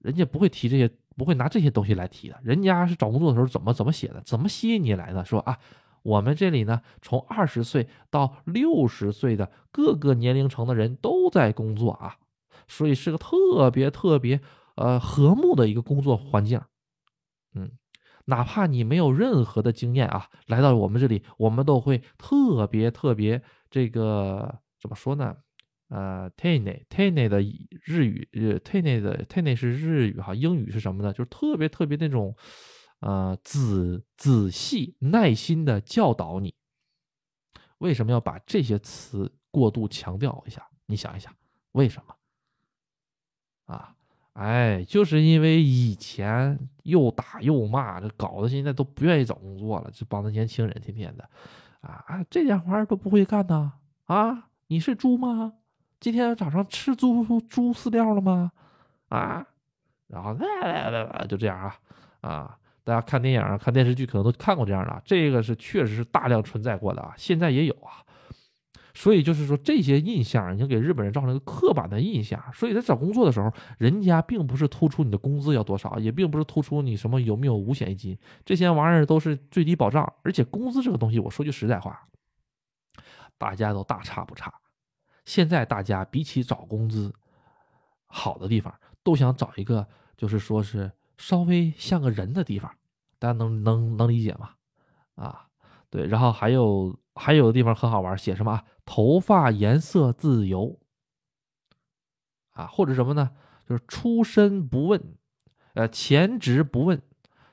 人家不会提这些，不会拿这些东西来提的。人家是找工作的时候怎么怎么写的，怎么吸引你来的？说啊，我们这里呢，从二十岁到六十岁的各个年龄层的人都在工作啊，所以是个特别特别呃和睦的一个工作环境。嗯，哪怕你没有任何的经验啊，来到我们这里，我们都会特别特别这个怎么说呢？呃 t e n e t e n e 的日语，呃 t e n e 的 t e n e 是日语哈，英语是什么呢？就是特别特别那种，呃，仔仔细耐心的教导你。为什么要把这些词过度强调一下？你想一想，为什么？啊，哎，就是因为以前又打又骂，这搞得现在都不愿意找工作了。这帮子年轻人天天的，啊啊，这点活儿都不会干呢？啊，你是猪吗？今天早上吃猪猪饲料了吗？啊，然后就这样啊啊！大家看电影、看电视剧可能都看过这样的，这个是确实是大量存在过的啊，现在也有啊。所以就是说，这些印象已经给日本人造成一个刻板的印象。所以在找工作的时候，人家并不是突出你的工资要多少，也并不是突出你什么有没有五险一金，这些玩意儿都是最低保障。而且工资这个东西，我说句实在话，大家都大差不差。现在大家比起找工资好的地方，都想找一个就是说是稍微像个人的地方，大家能能能理解吗？啊，对，然后还有还有的地方很好玩，写什么？头发颜色自由啊，或者什么呢？就是出身不问，呃，前职不问。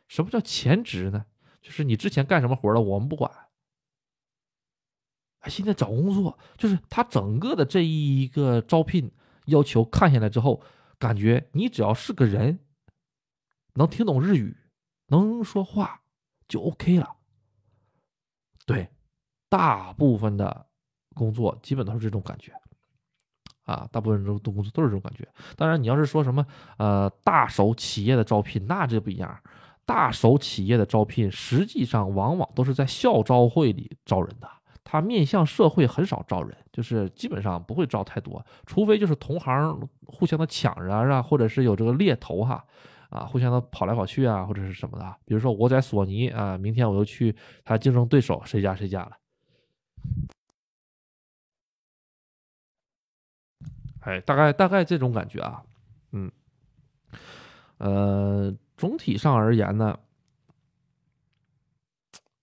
什么叫前职呢？就是你之前干什么活的，我们不管。现在找工作就是他整个的这一个招聘要求看下来之后，感觉你只要是个人，能听懂日语，能说话就 OK 了。对，大部分的工作基本都是这种感觉，啊，大部分人都工作都是这种感觉。当然，你要是说什么呃大手企业的招聘，那这不一样。大手企业的招聘实际上往往都是在校招会里招人的。他面向社会很少招人，就是基本上不会招太多，除非就是同行互相的抢着啊，或者是有这个猎头哈，啊，互相的跑来跑去啊，或者是什么的。比如说我在索尼啊，明天我又去他竞争对手谁家谁家了，哎，大概大概这种感觉啊，嗯，呃，总体上而言呢，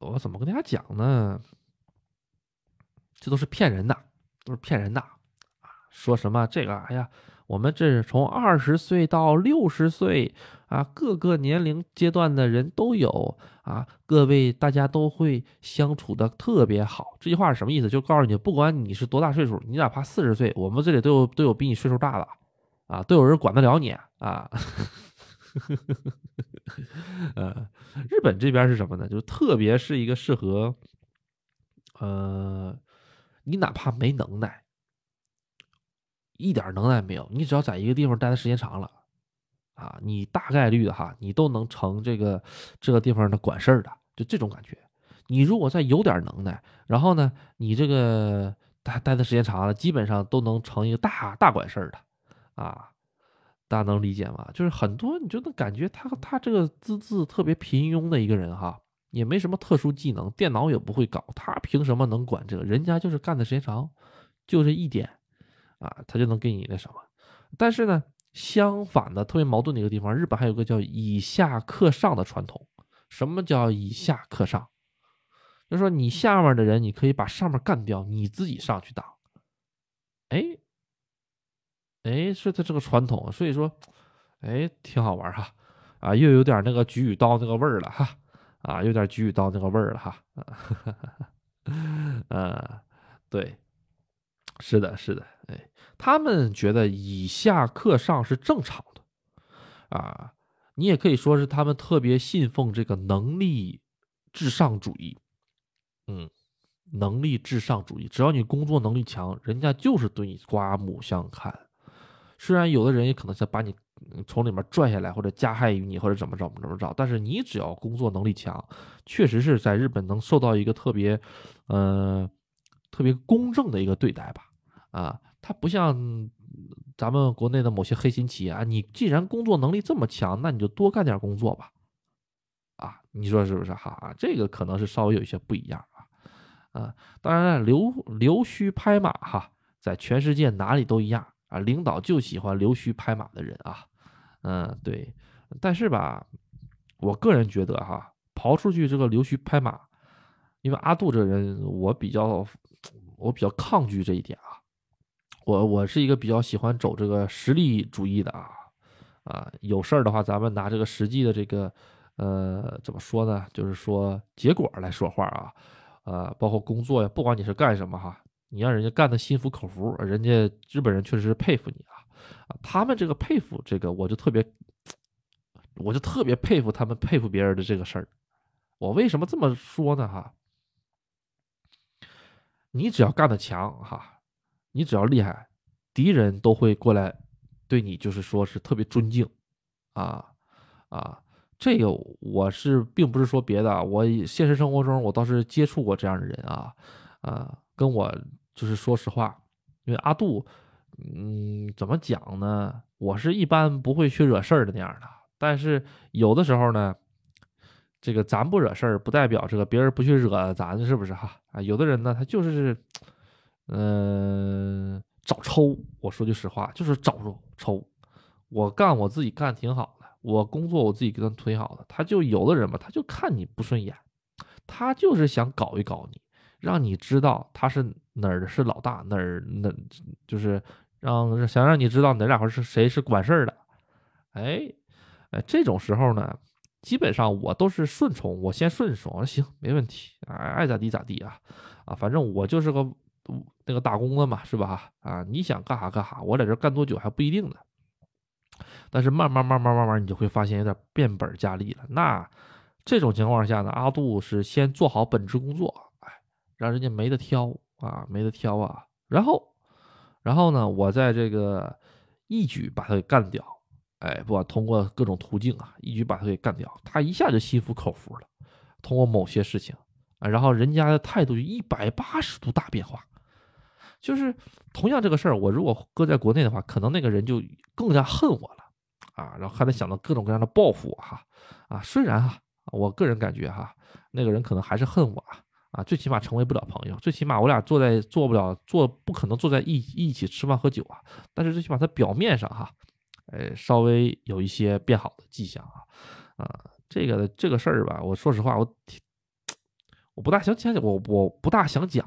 我怎么跟大家讲呢？这都是骗人的，都是骗人的啊！说什么这个？哎呀，我们这是从二十岁到六十岁啊，各个年龄阶段的人都有啊。各位大家都会相处的特别好。这句话是什么意思？就告诉你，不管你是多大岁数，你哪怕四十岁，我们这里都有都有比你岁数大的啊，都有人管得了你啊。呃，日本这边是什么呢？就特别是一个适合，呃。你哪怕没能耐，一点能耐没有，你只要在一个地方待的时间长了，啊，你大概率哈，你都能成这个这个地方的管事儿的，就这种感觉。你如果再有点能耐，然后呢，你这个待待的时间长了，基本上都能成一个大大管事儿的，啊，大家能理解吗？就是很多你就能感觉他他这个资质特别平庸的一个人哈。也没什么特殊技能，电脑也不会搞，他凭什么能管这个？人家就是干的时间长，就这一点，啊，他就能给你那什么。但是呢，相反的，特别矛盾的一个地方，日本还有个叫以下克上的传统。什么叫以下克上？就说你下面的人，你可以把上面干掉，你自己上去当。哎，哎，是他这个传统，所以说，哎，挺好玩哈，啊，又有点那个举与刀那个味儿了哈。啊，有点菊与刀那个味儿了哈，啊，对，是的，是的，哎，他们觉得以下克上是正常的，啊，你也可以说是他们特别信奉这个能力至上主义，嗯，能力至上主义，只要你工作能力强，人家就是对你刮目相看，虽然有的人也可能想把你。从里面拽下来，或者加害于你，或者怎么着怎么着，但是你只要工作能力强，确实是在日本能受到一个特别，呃，特别公正的一个对待吧。啊，他不像咱们国内的某些黑心企业啊，你既然工作能力这么强，那你就多干点工作吧。啊，你说是不是？哈，这个可能是稍微有一些不一样啊。啊，当然了，留留须拍马哈，在全世界哪里都一样啊。领导就喜欢留须拍马的人啊。嗯，对，但是吧，我个人觉得哈，刨出去这个溜须拍马，因为阿杜这人，我比较我比较抗拒这一点啊。我我是一个比较喜欢走这个实力主义的啊啊，有事儿的话，咱们拿这个实际的这个呃怎么说呢？就是说结果来说话啊，呃，包括工作呀，不管你是干什么哈，你让人家干的心服口服，人家日本人确实是佩服你啊啊，他们这个佩服这个，我就特别。我就特别佩服他们佩服别人的这个事儿。我为什么这么说呢？哈，你只要干得强，哈，你只要厉害，敌人都会过来对你，就是说是特别尊敬，啊啊，这个我是并不是说别的，我现实生活中我倒是接触过这样的人啊，啊，跟我就是说实话，因为阿杜，嗯，怎么讲呢？我是一般不会去惹事儿的那样的。但是有的时候呢，这个咱不惹事儿，不代表这个别人不去惹咱，是不是哈？啊，有的人呢，他就是，嗯，找抽。我说句实话，就是找抽。我干我自己干挺好的，我工作我自己给他推好的。他就有的人吧，他就看你不顺眼，他就是想搞一搞你，让你知道他是哪儿是老大，哪儿哪就是让想让你知道哪俩会是谁是管事儿的，哎。哎，这种时候呢，基本上我都是顺从，我先顺从，行，没问题，哎，爱咋地咋地啊，啊，反正我就是个那个打工的嘛，是吧？啊，你想干啥干啥，我在这干多久还不一定呢。但是慢慢慢慢慢慢，你就会发现有点变本加厉了。那这种情况下呢，阿杜是先做好本职工作，哎，让人家没得挑啊，没得挑啊。然后，然后呢，我在这个一举把他给干掉。哎，不管通过各种途径啊，一举把他给干掉，他一下就心服口服了。通过某些事情啊，然后人家的态度就一百八十度大变化。就是同样这个事儿，我如果搁在国内的话，可能那个人就更加恨我了啊，然后还得想到各种各样的报复我哈啊。虽然哈，我个人感觉哈，那个人可能还是恨我啊啊，最起码成为不了朋友，最起码我俩坐在做不了做不可能坐在一一起吃饭喝酒啊。但是最起码他表面上哈。呃，稍微有一些变好的迹象啊，啊，这个这个事儿吧，我说实话，我挺，我不大想讲，我我不大想讲，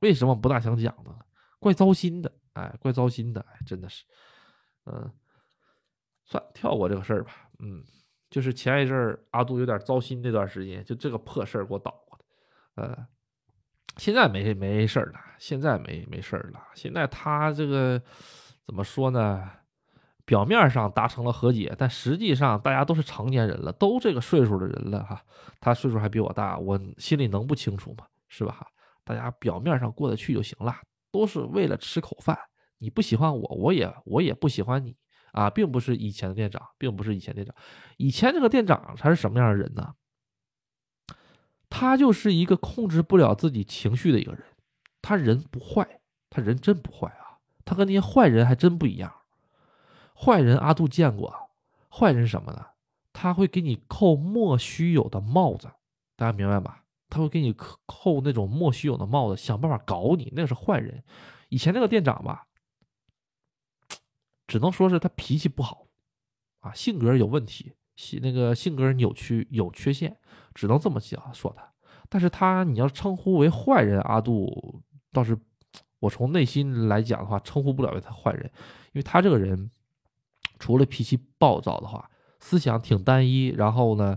为什么不大想讲呢？怪糟心的，哎，怪糟心的，哎，真的是，嗯，算跳过这个事儿吧，嗯，就是前一阵儿阿杜有点糟心那段时间，就这个破事儿给我倒，呃，现在没没事儿了，现在没没事儿了，现在他这个怎么说呢？表面上达成了和解，但实际上大家都是成年人了，都这个岁数的人了哈。他岁数还比我大，我心里能不清楚吗？是吧？大家表面上过得去就行了，都是为了吃口饭。你不喜欢我，我也我也不喜欢你啊，并不是以前的店长，并不是以前店长。以前这个店长他是什么样的人呢？他就是一个控制不了自己情绪的一个人。他人不坏，他人真不坏啊，他跟那些坏人还真不一样。坏人阿杜见过，坏人是什么呢？他会给你扣莫须有的帽子，大家明白吧？他会给你扣扣那种莫须有的帽子，想办法搞你，那是坏人。以前那个店长吧，只能说是他脾气不好，啊，性格有问题，性那个性格扭曲有缺陷，只能这么讲说他。但是他你要称呼为坏人，阿杜倒是我从内心来讲的话，称呼不了为他坏人，因为他这个人。除了脾气暴躁的话，思想挺单一。然后呢，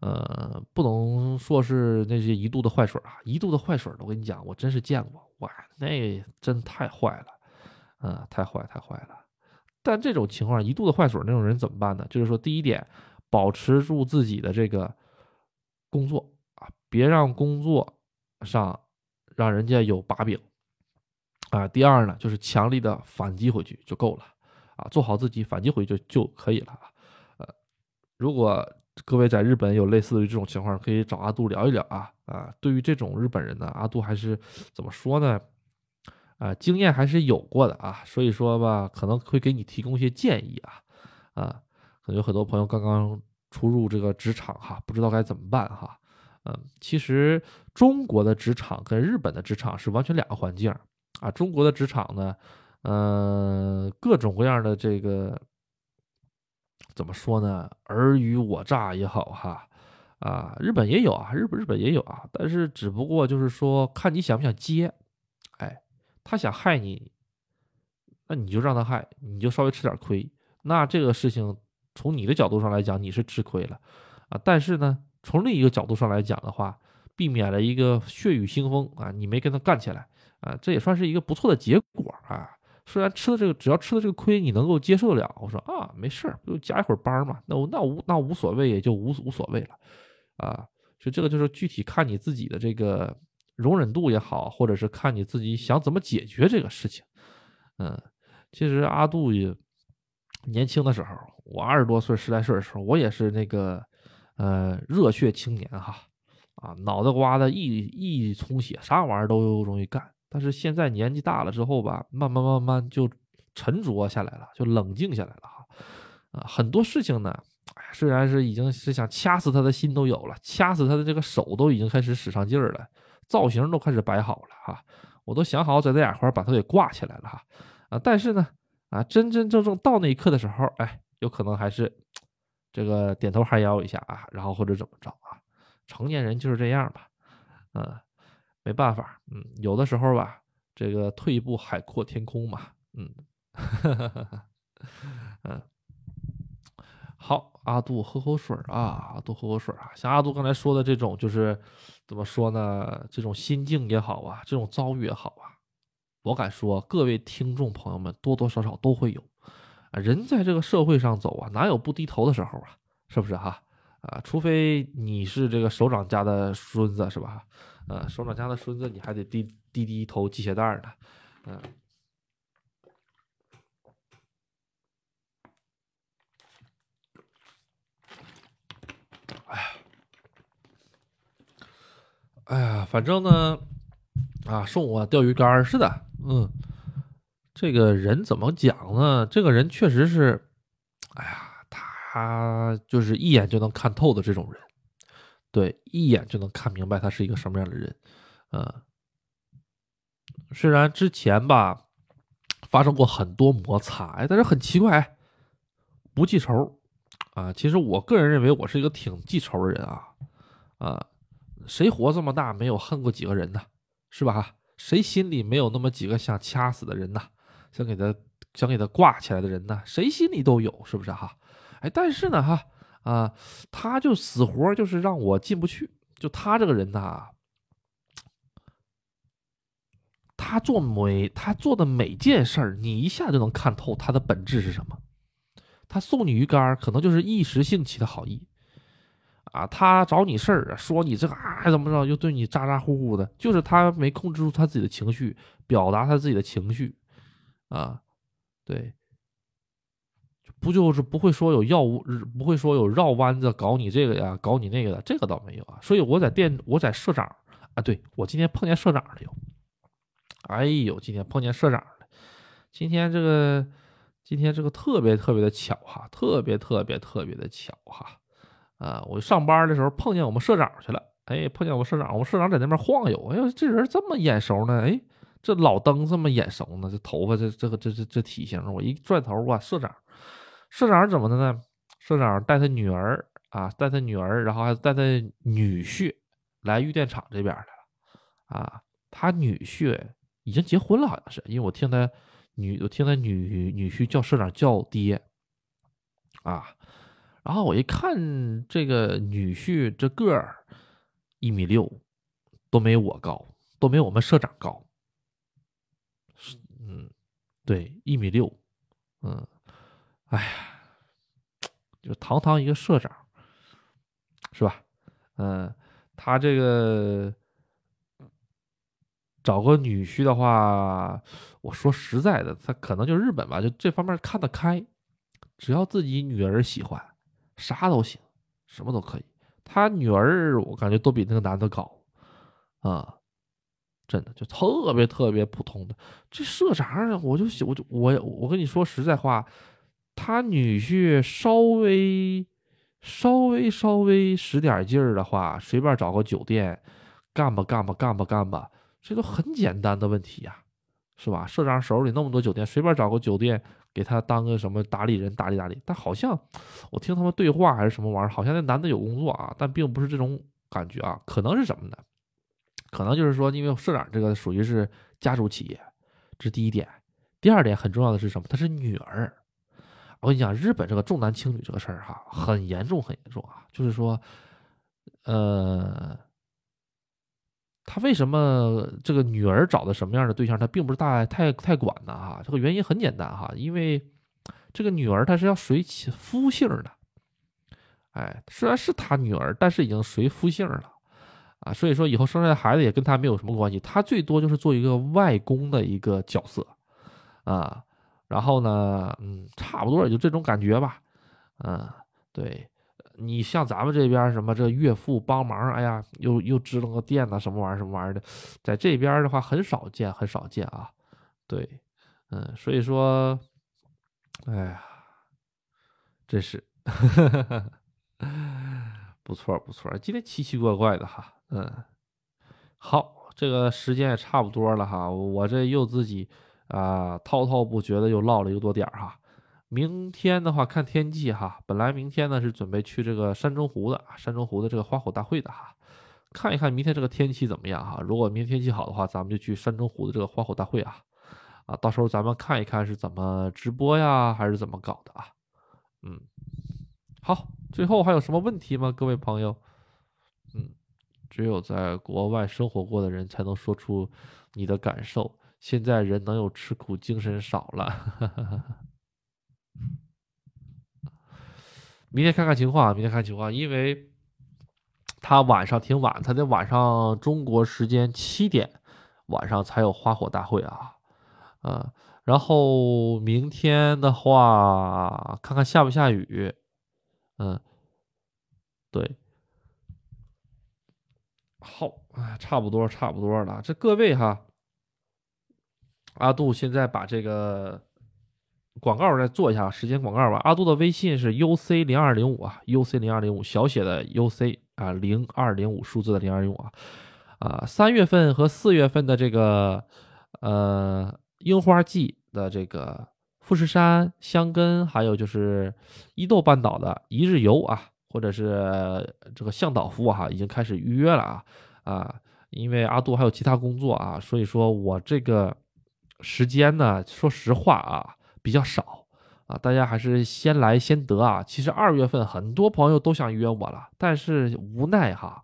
呃，不能说是那些一度的坏水啊，一度的坏水我跟你讲，我真是见过，哇，那真太坏了，嗯，太坏太坏了。但这种情况，一度的坏水那种人怎么办呢？就是说，第一点，保持住自己的这个工作啊，别让工作上让人家有把柄啊。第二呢，就是强力的反击回去就够了。啊，做好自己，反击回去就就可以了啊。呃，如果各位在日本有类似于这种情况，可以找阿杜聊一聊啊。啊，对于这种日本人呢，阿杜还是怎么说呢？啊，经验还是有过的啊。所以说吧，可能会给你提供一些建议啊。啊，可能有很多朋友刚刚初入这个职场哈，不知道该怎么办哈。嗯，其实中国的职场跟日本的职场是完全两个环境啊。中国的职场呢。嗯，各种各样的这个怎么说呢？尔虞我诈也好哈，啊，日本也有啊，日本日本也有啊，但是只不过就是说看你想不想接，哎，他想害你，那你就让他害，你就稍微吃点亏，那这个事情从你的角度上来讲你是吃亏了啊，但是呢，从另一个角度上来讲的话，避免了一个血雨腥风啊，你没跟他干起来啊，这也算是一个不错的结果啊。虽然吃的这个，只要吃的这个亏，你能够接受得了，我说啊，没事儿，就加一会儿班嘛，那我那无那无所谓，也就无无所谓了。啊，所以这个就是具体看你自己的这个容忍度也好，或者是看你自己想怎么解决这个事情。嗯，其实阿杜也年轻的时候，我二十多岁、十来岁的时候，我也是那个呃热血青年哈，啊脑袋瓜子一一充血，啥玩意儿都容易干。但是现在年纪大了之后吧，慢慢慢慢就沉着下来了，就冷静下来了哈。啊，很多事情呢。哎，虽然是已经是想掐死他的心都有了，掐死他的这个手都已经开始使上劲儿了，造型都开始摆好了哈，我都想好在这两块把他给挂起来了哈，啊，但是呢，啊，真真正正到那一刻的时候，哎，有可能还是这个点头哈腰一下啊，然后或者怎么着啊，成年人就是这样吧，嗯，没办法，嗯，有的时候吧，这个退一步海阔天空嘛，嗯，嗯。好，阿杜喝口水啊，阿杜喝口水啊。像阿杜刚才说的这种，就是怎么说呢？这种心境也好啊，这种遭遇也好啊，我敢说，各位听众朋友们多多少少都会有啊。人在这个社会上走啊，哪有不低头的时候啊？是不是哈？啊，除非你是这个首长家的孙子，是吧？呃，首长家的孙子，你还得低低低头系鞋带呢，嗯。哎呀，反正呢，啊，送我钓鱼竿似的，嗯，这个人怎么讲呢？这个人确实是，哎呀，他就是一眼就能看透的这种人，对，一眼就能看明白他是一个什么样的人，嗯，虽然之前吧发生过很多摩擦，哎，但是很奇怪，不记仇，啊，其实我个人认为我是一个挺记仇的人啊，啊。谁活这么大没有恨过几个人呢？是吧？谁心里没有那么几个想掐死的人呢？想给他想给他挂起来的人呢？谁心里都有，是不是哈？哎，但是呢，哈啊，他就死活就是让我进不去。就他这个人呐，他做每他做的每件事儿，你一下就能看透他的本质是什么。他送你鱼竿，可能就是一时兴起的好意。啊，他找你事儿，说你这个啊怎么着，又对你咋咋呼呼的，就是他没控制住他自己的情绪，表达他自己的情绪，啊，对，不就是不会说有药物，不会说有绕弯子搞你这个呀，搞你那个的，这个倒没有啊。所以我在店，我在社长啊，对我今天碰见社长了又，哎呦，今天碰见社长了，今天这个今天这个特别特别的巧哈，特别特别特别的巧哈。啊我上班的时候碰见我们社长去了，哎，碰见我们社长，我们社长在那边晃悠，哎呦，这人这么眼熟呢，哎，这老登这么眼熟呢，这头发这这个这这这体型，我一转头哇，社长，社长怎么的呢？社长带他女儿啊，带他女儿，然后还带他女婿来玉电厂这边来了，啊，他女婿已经结婚了，好像是，因为我听他女，我听他女女婿叫社长叫爹，啊。然后我一看，这个女婿这个儿一米六，都没我高，都没我们社长高。嗯，对，一米六，嗯，哎呀，就堂堂一个社长，是吧？嗯，他这个找个女婿的话，我说实在的，他可能就日本吧，就这方面看得开，只要自己女儿喜欢。啥都行，什么都可以。他女儿我感觉都比那个男的高，啊，真的就特别特别普通的。这社长，我就我就我我跟你说实在话，他女婿稍微稍微稍微使点劲儿的话，随便找个酒店干吧干吧干吧干吧，这都很简单的问题呀，是吧？社长手里那么多酒店，随便找个酒店给他当个什么打理人打理打理。但好像我听他们对话还是什么玩意儿，好像那男的有工作啊，但并不是这种感觉啊。可能是什么呢？可能就是说，因为社长这个属于是家族企业，这是第一点。第二点很重要的是什么？她是女儿。我跟你讲，日本这个重男轻女这个事儿哈，很严重，很严重啊。就是说，呃，他为什么这个女儿找的什么样的对象，他并不是大太太管的哈。这个原因很简单哈，因为这个女儿她是要随其夫姓的。哎，虽然是他女儿，但是已经随夫姓了啊。所以说以后生下的孩子也跟他没有什么关系，他最多就是做一个外公的一个角色啊。然后呢，嗯，差不多也就这种感觉吧，嗯，对，你像咱们这边什么这岳父帮忙，哎呀，又又支了个店呐，什么玩意儿什么玩意儿的，在这边的话很少见，很少见啊，对，嗯，所以说，哎呀，真是，不错不错，今天奇奇怪怪的哈，嗯，好，这个时间也差不多了哈，我这又自己。啊，滔滔不绝的又唠了一个多点儿哈。明天的话看天气哈，本来明天呢是准备去这个山中湖的，山中湖的这个花火大会的哈。看一看明天这个天气怎么样哈。如果明天天气好的话，咱们就去山中湖的这个花火大会啊。啊，到时候咱们看一看是怎么直播呀，还是怎么搞的啊？嗯，好，最后还有什么问题吗，各位朋友？嗯，只有在国外生活过的人才能说出你的感受。现在人能有吃苦，精神少了。明天看看情况啊，明天看情况，因为他晚上挺晚，他得晚上中国时间七点晚上才有花火大会啊，嗯，然后明天的话，看看下不下雨，嗯，对，好，哎，差不多，差不多了，这各位哈。阿杜现在把这个广告再做一下，时间广告吧。阿杜的微信是 uc 零二零五啊，uc 零二零五小写的 uc 啊，零二零五数字的零二零五啊，啊，三月份和四月份的这个呃樱花季的这个富士山、香根，还有就是伊豆半岛的一日游啊，或者是这个向导服务哈，已经开始预约了啊啊，因为阿杜还有其他工作啊，所以说我这个。时间呢？说实话啊，比较少啊，大家还是先来先得啊。其实二月份很多朋友都想约我了，但是无奈哈，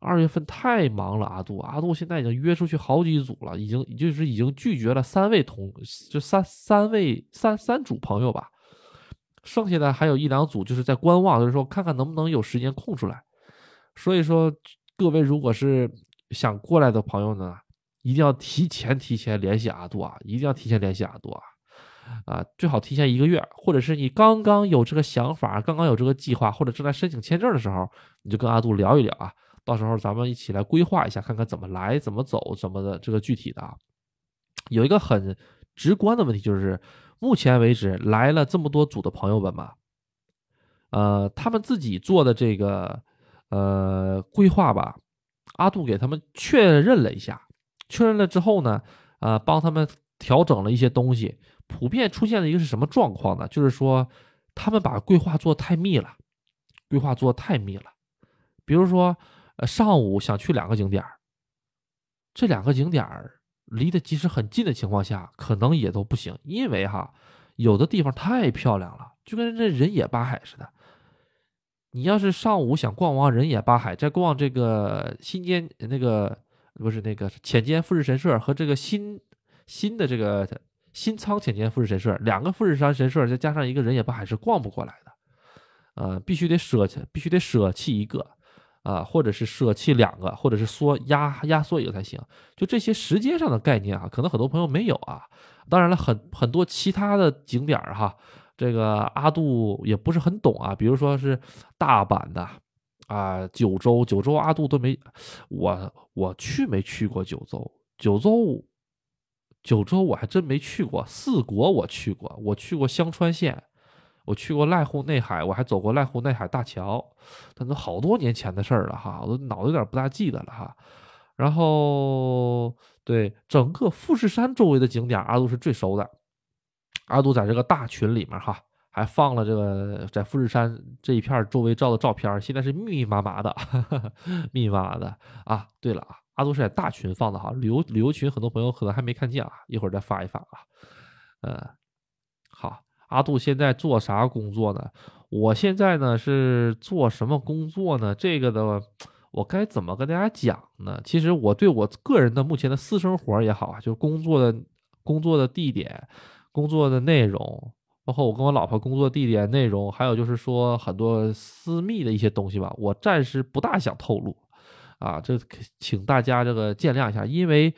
二月份太忙了。阿杜，阿杜现在已经约出去好几组了，已经就是已经拒绝了三位同，就三三位三三组朋友吧，剩下的还有一两组就是在观望，就是说看看能不能有时间空出来。所以说，各位如果是想过来的朋友呢？一定要提前提前联系阿杜啊！一定要提前联系阿杜啊！啊，最好提前一个月，或者是你刚刚有这个想法，刚刚有这个计划，或者正在申请签证的时候，你就跟阿杜聊一聊啊。到时候咱们一起来规划一下，看看怎么来，怎么走，怎么的这个具体的啊。有一个很直观的问题就是，目前为止来了这么多组的朋友们嘛，呃，他们自己做的这个呃规划吧，阿杜给他们确认了一下。确认了之后呢，呃，帮他们调整了一些东西。普遍出现的一个是什么状况呢？就是说，他们把规划做太密了，规划做太密了。比如说，呃，上午想去两个景点儿这两个景点儿离得即使很近的情况下，可能也都不行，因为哈，有的地方太漂亮了，就跟这人野八海似的。你要是上午想逛完人野八海，再逛这个新间那个。不是那个浅间富士神社和这个新新的这个新仓浅间富士神社，两个富士山神社再加上一个人也罢，还是逛不过来的，呃，必须得舍弃，必须得舍弃一个，啊，或者是舍弃两个，或者是缩压压缩一个才行。就这些时间上的概念啊，可能很多朋友没有啊。当然了，很很多其他的景点哈，这个阿杜也不是很懂啊，比如说是大阪的。啊，九州，九州阿杜都没，我我去没去过九州，九州，九州我还真没去过。四国我去过，我去过香川县，我去过濑户内海，我还走过濑户内海大桥，但都好多年前的事儿了哈，我都脑子有点不大记得了哈。然后对整个富士山周围的景点，阿杜是最熟的，阿杜在这个大群里面哈，还放了这个在富士山这一片周围照的照片，现在是密密麻麻的，密密麻麻的啊。对了啊，阿杜是在大群放的哈，旅游旅游群很多朋友可能还没看见啊，一会儿再发一发啊。呃，好，阿杜现在做啥工作呢？我现在呢是做什么工作呢？这个的我该怎么跟大家讲呢？其实我对我个人的目前的私生活也好啊，就是工作的工作的地点。工作的内容，包括我跟我老婆工作地点内容，还有就是说很多私密的一些东西吧，我暂时不大想透露，啊，这请大家这个见谅一下，因为，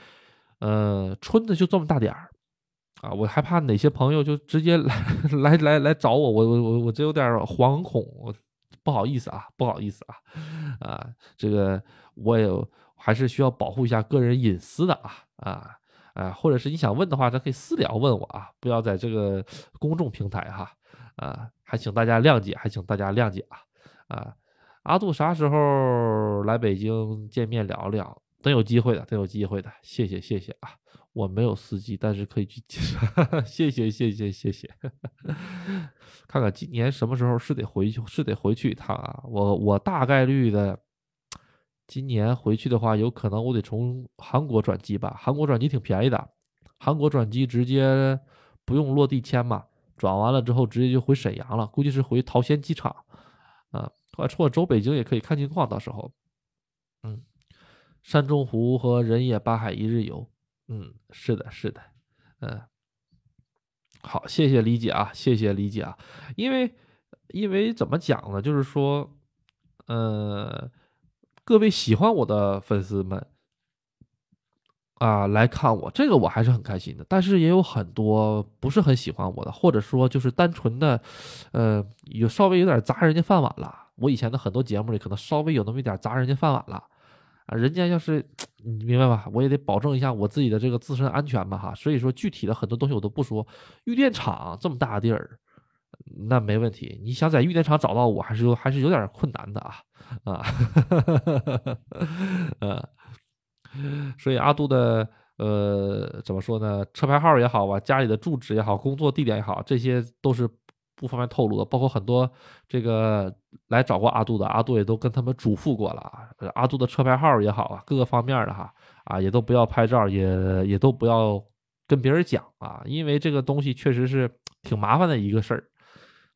呃，村子就这么大点儿，啊，我害怕哪些朋友就直接来 来来来找我，我我我我这有点惶恐，不好意思啊，不好意思啊，啊，这个我也还是需要保护一下个人隐私的啊啊。啊，或者是你想问的话，咱可以私聊问我啊，不要在这个公众平台哈，啊，还请大家谅解，还请大家谅解啊，啊，阿杜啥时候来北京见面聊聊？等有机会的，等有机会的，谢谢谢谢啊，我没有司机，但是可以去，谢谢谢谢谢谢，看看今年什么时候是得回去，是得回去一趟啊，我我大概率的。今年回去的话，有可能我得从韩国转机吧。韩国转机挺便宜的，韩国转机直接不用落地签嘛，转完了之后直接就回沈阳了，估计是回桃仙机场。啊，或者走北京也可以看情况，到时候。嗯，山中湖和人野八海一日游。嗯，是的，是的。嗯，好，谢谢理解啊，谢谢理解啊。因为，因为怎么讲呢？就是说，呃。各位喜欢我的粉丝们啊，来看我这个我还是很开心的。但是也有很多不是很喜欢我的，或者说就是单纯的，呃，有稍微有点砸人家饭碗了。我以前的很多节目里可能稍微有那么一点砸人家饭碗了啊。人家要是你明白吧，我也得保证一下我自己的这个自身安全吧哈。所以说具体的很多东西我都不说。玉电厂这么大地儿。那没问题，你想在玉电厂找到我还是有还是有点困难的啊啊，呃，所以阿杜的呃怎么说呢？车牌号也好啊，家里的住址也好，工作地点也好，这些都是不方便透露的。包括很多这个来找过阿杜的，阿杜也都跟他们嘱咐过了啊。阿杜的车牌号也好啊，各个方面的哈啊，也都不要拍照，也也都不要跟别人讲啊，因为这个东西确实是挺麻烦的一个事儿。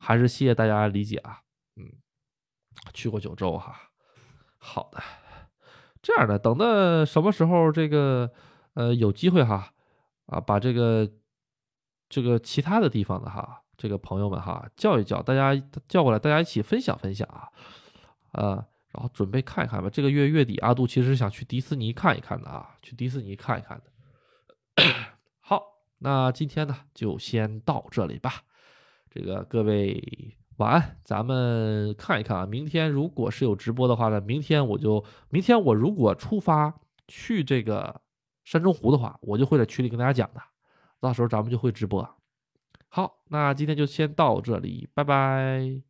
还是谢谢大家理解啊，嗯，去过九州哈，好的，这样的，等到什么时候这个呃有机会哈啊，把这个这个其他的地方的哈，这个朋友们哈叫一叫，大家叫过来，大家一起分享分享啊，呃，然后准备看一看吧。这个月月底阿杜其实想去迪士尼看一看的啊，去迪士尼看一看的。好，那今天呢就先到这里吧。这个各位晚安，咱们看一看啊。明天如果是有直播的话呢，明天我就明天我如果出发去这个山中湖的话，我就会在群里跟大家讲的，到时候咱们就会直播。好，那今天就先到这里，拜拜。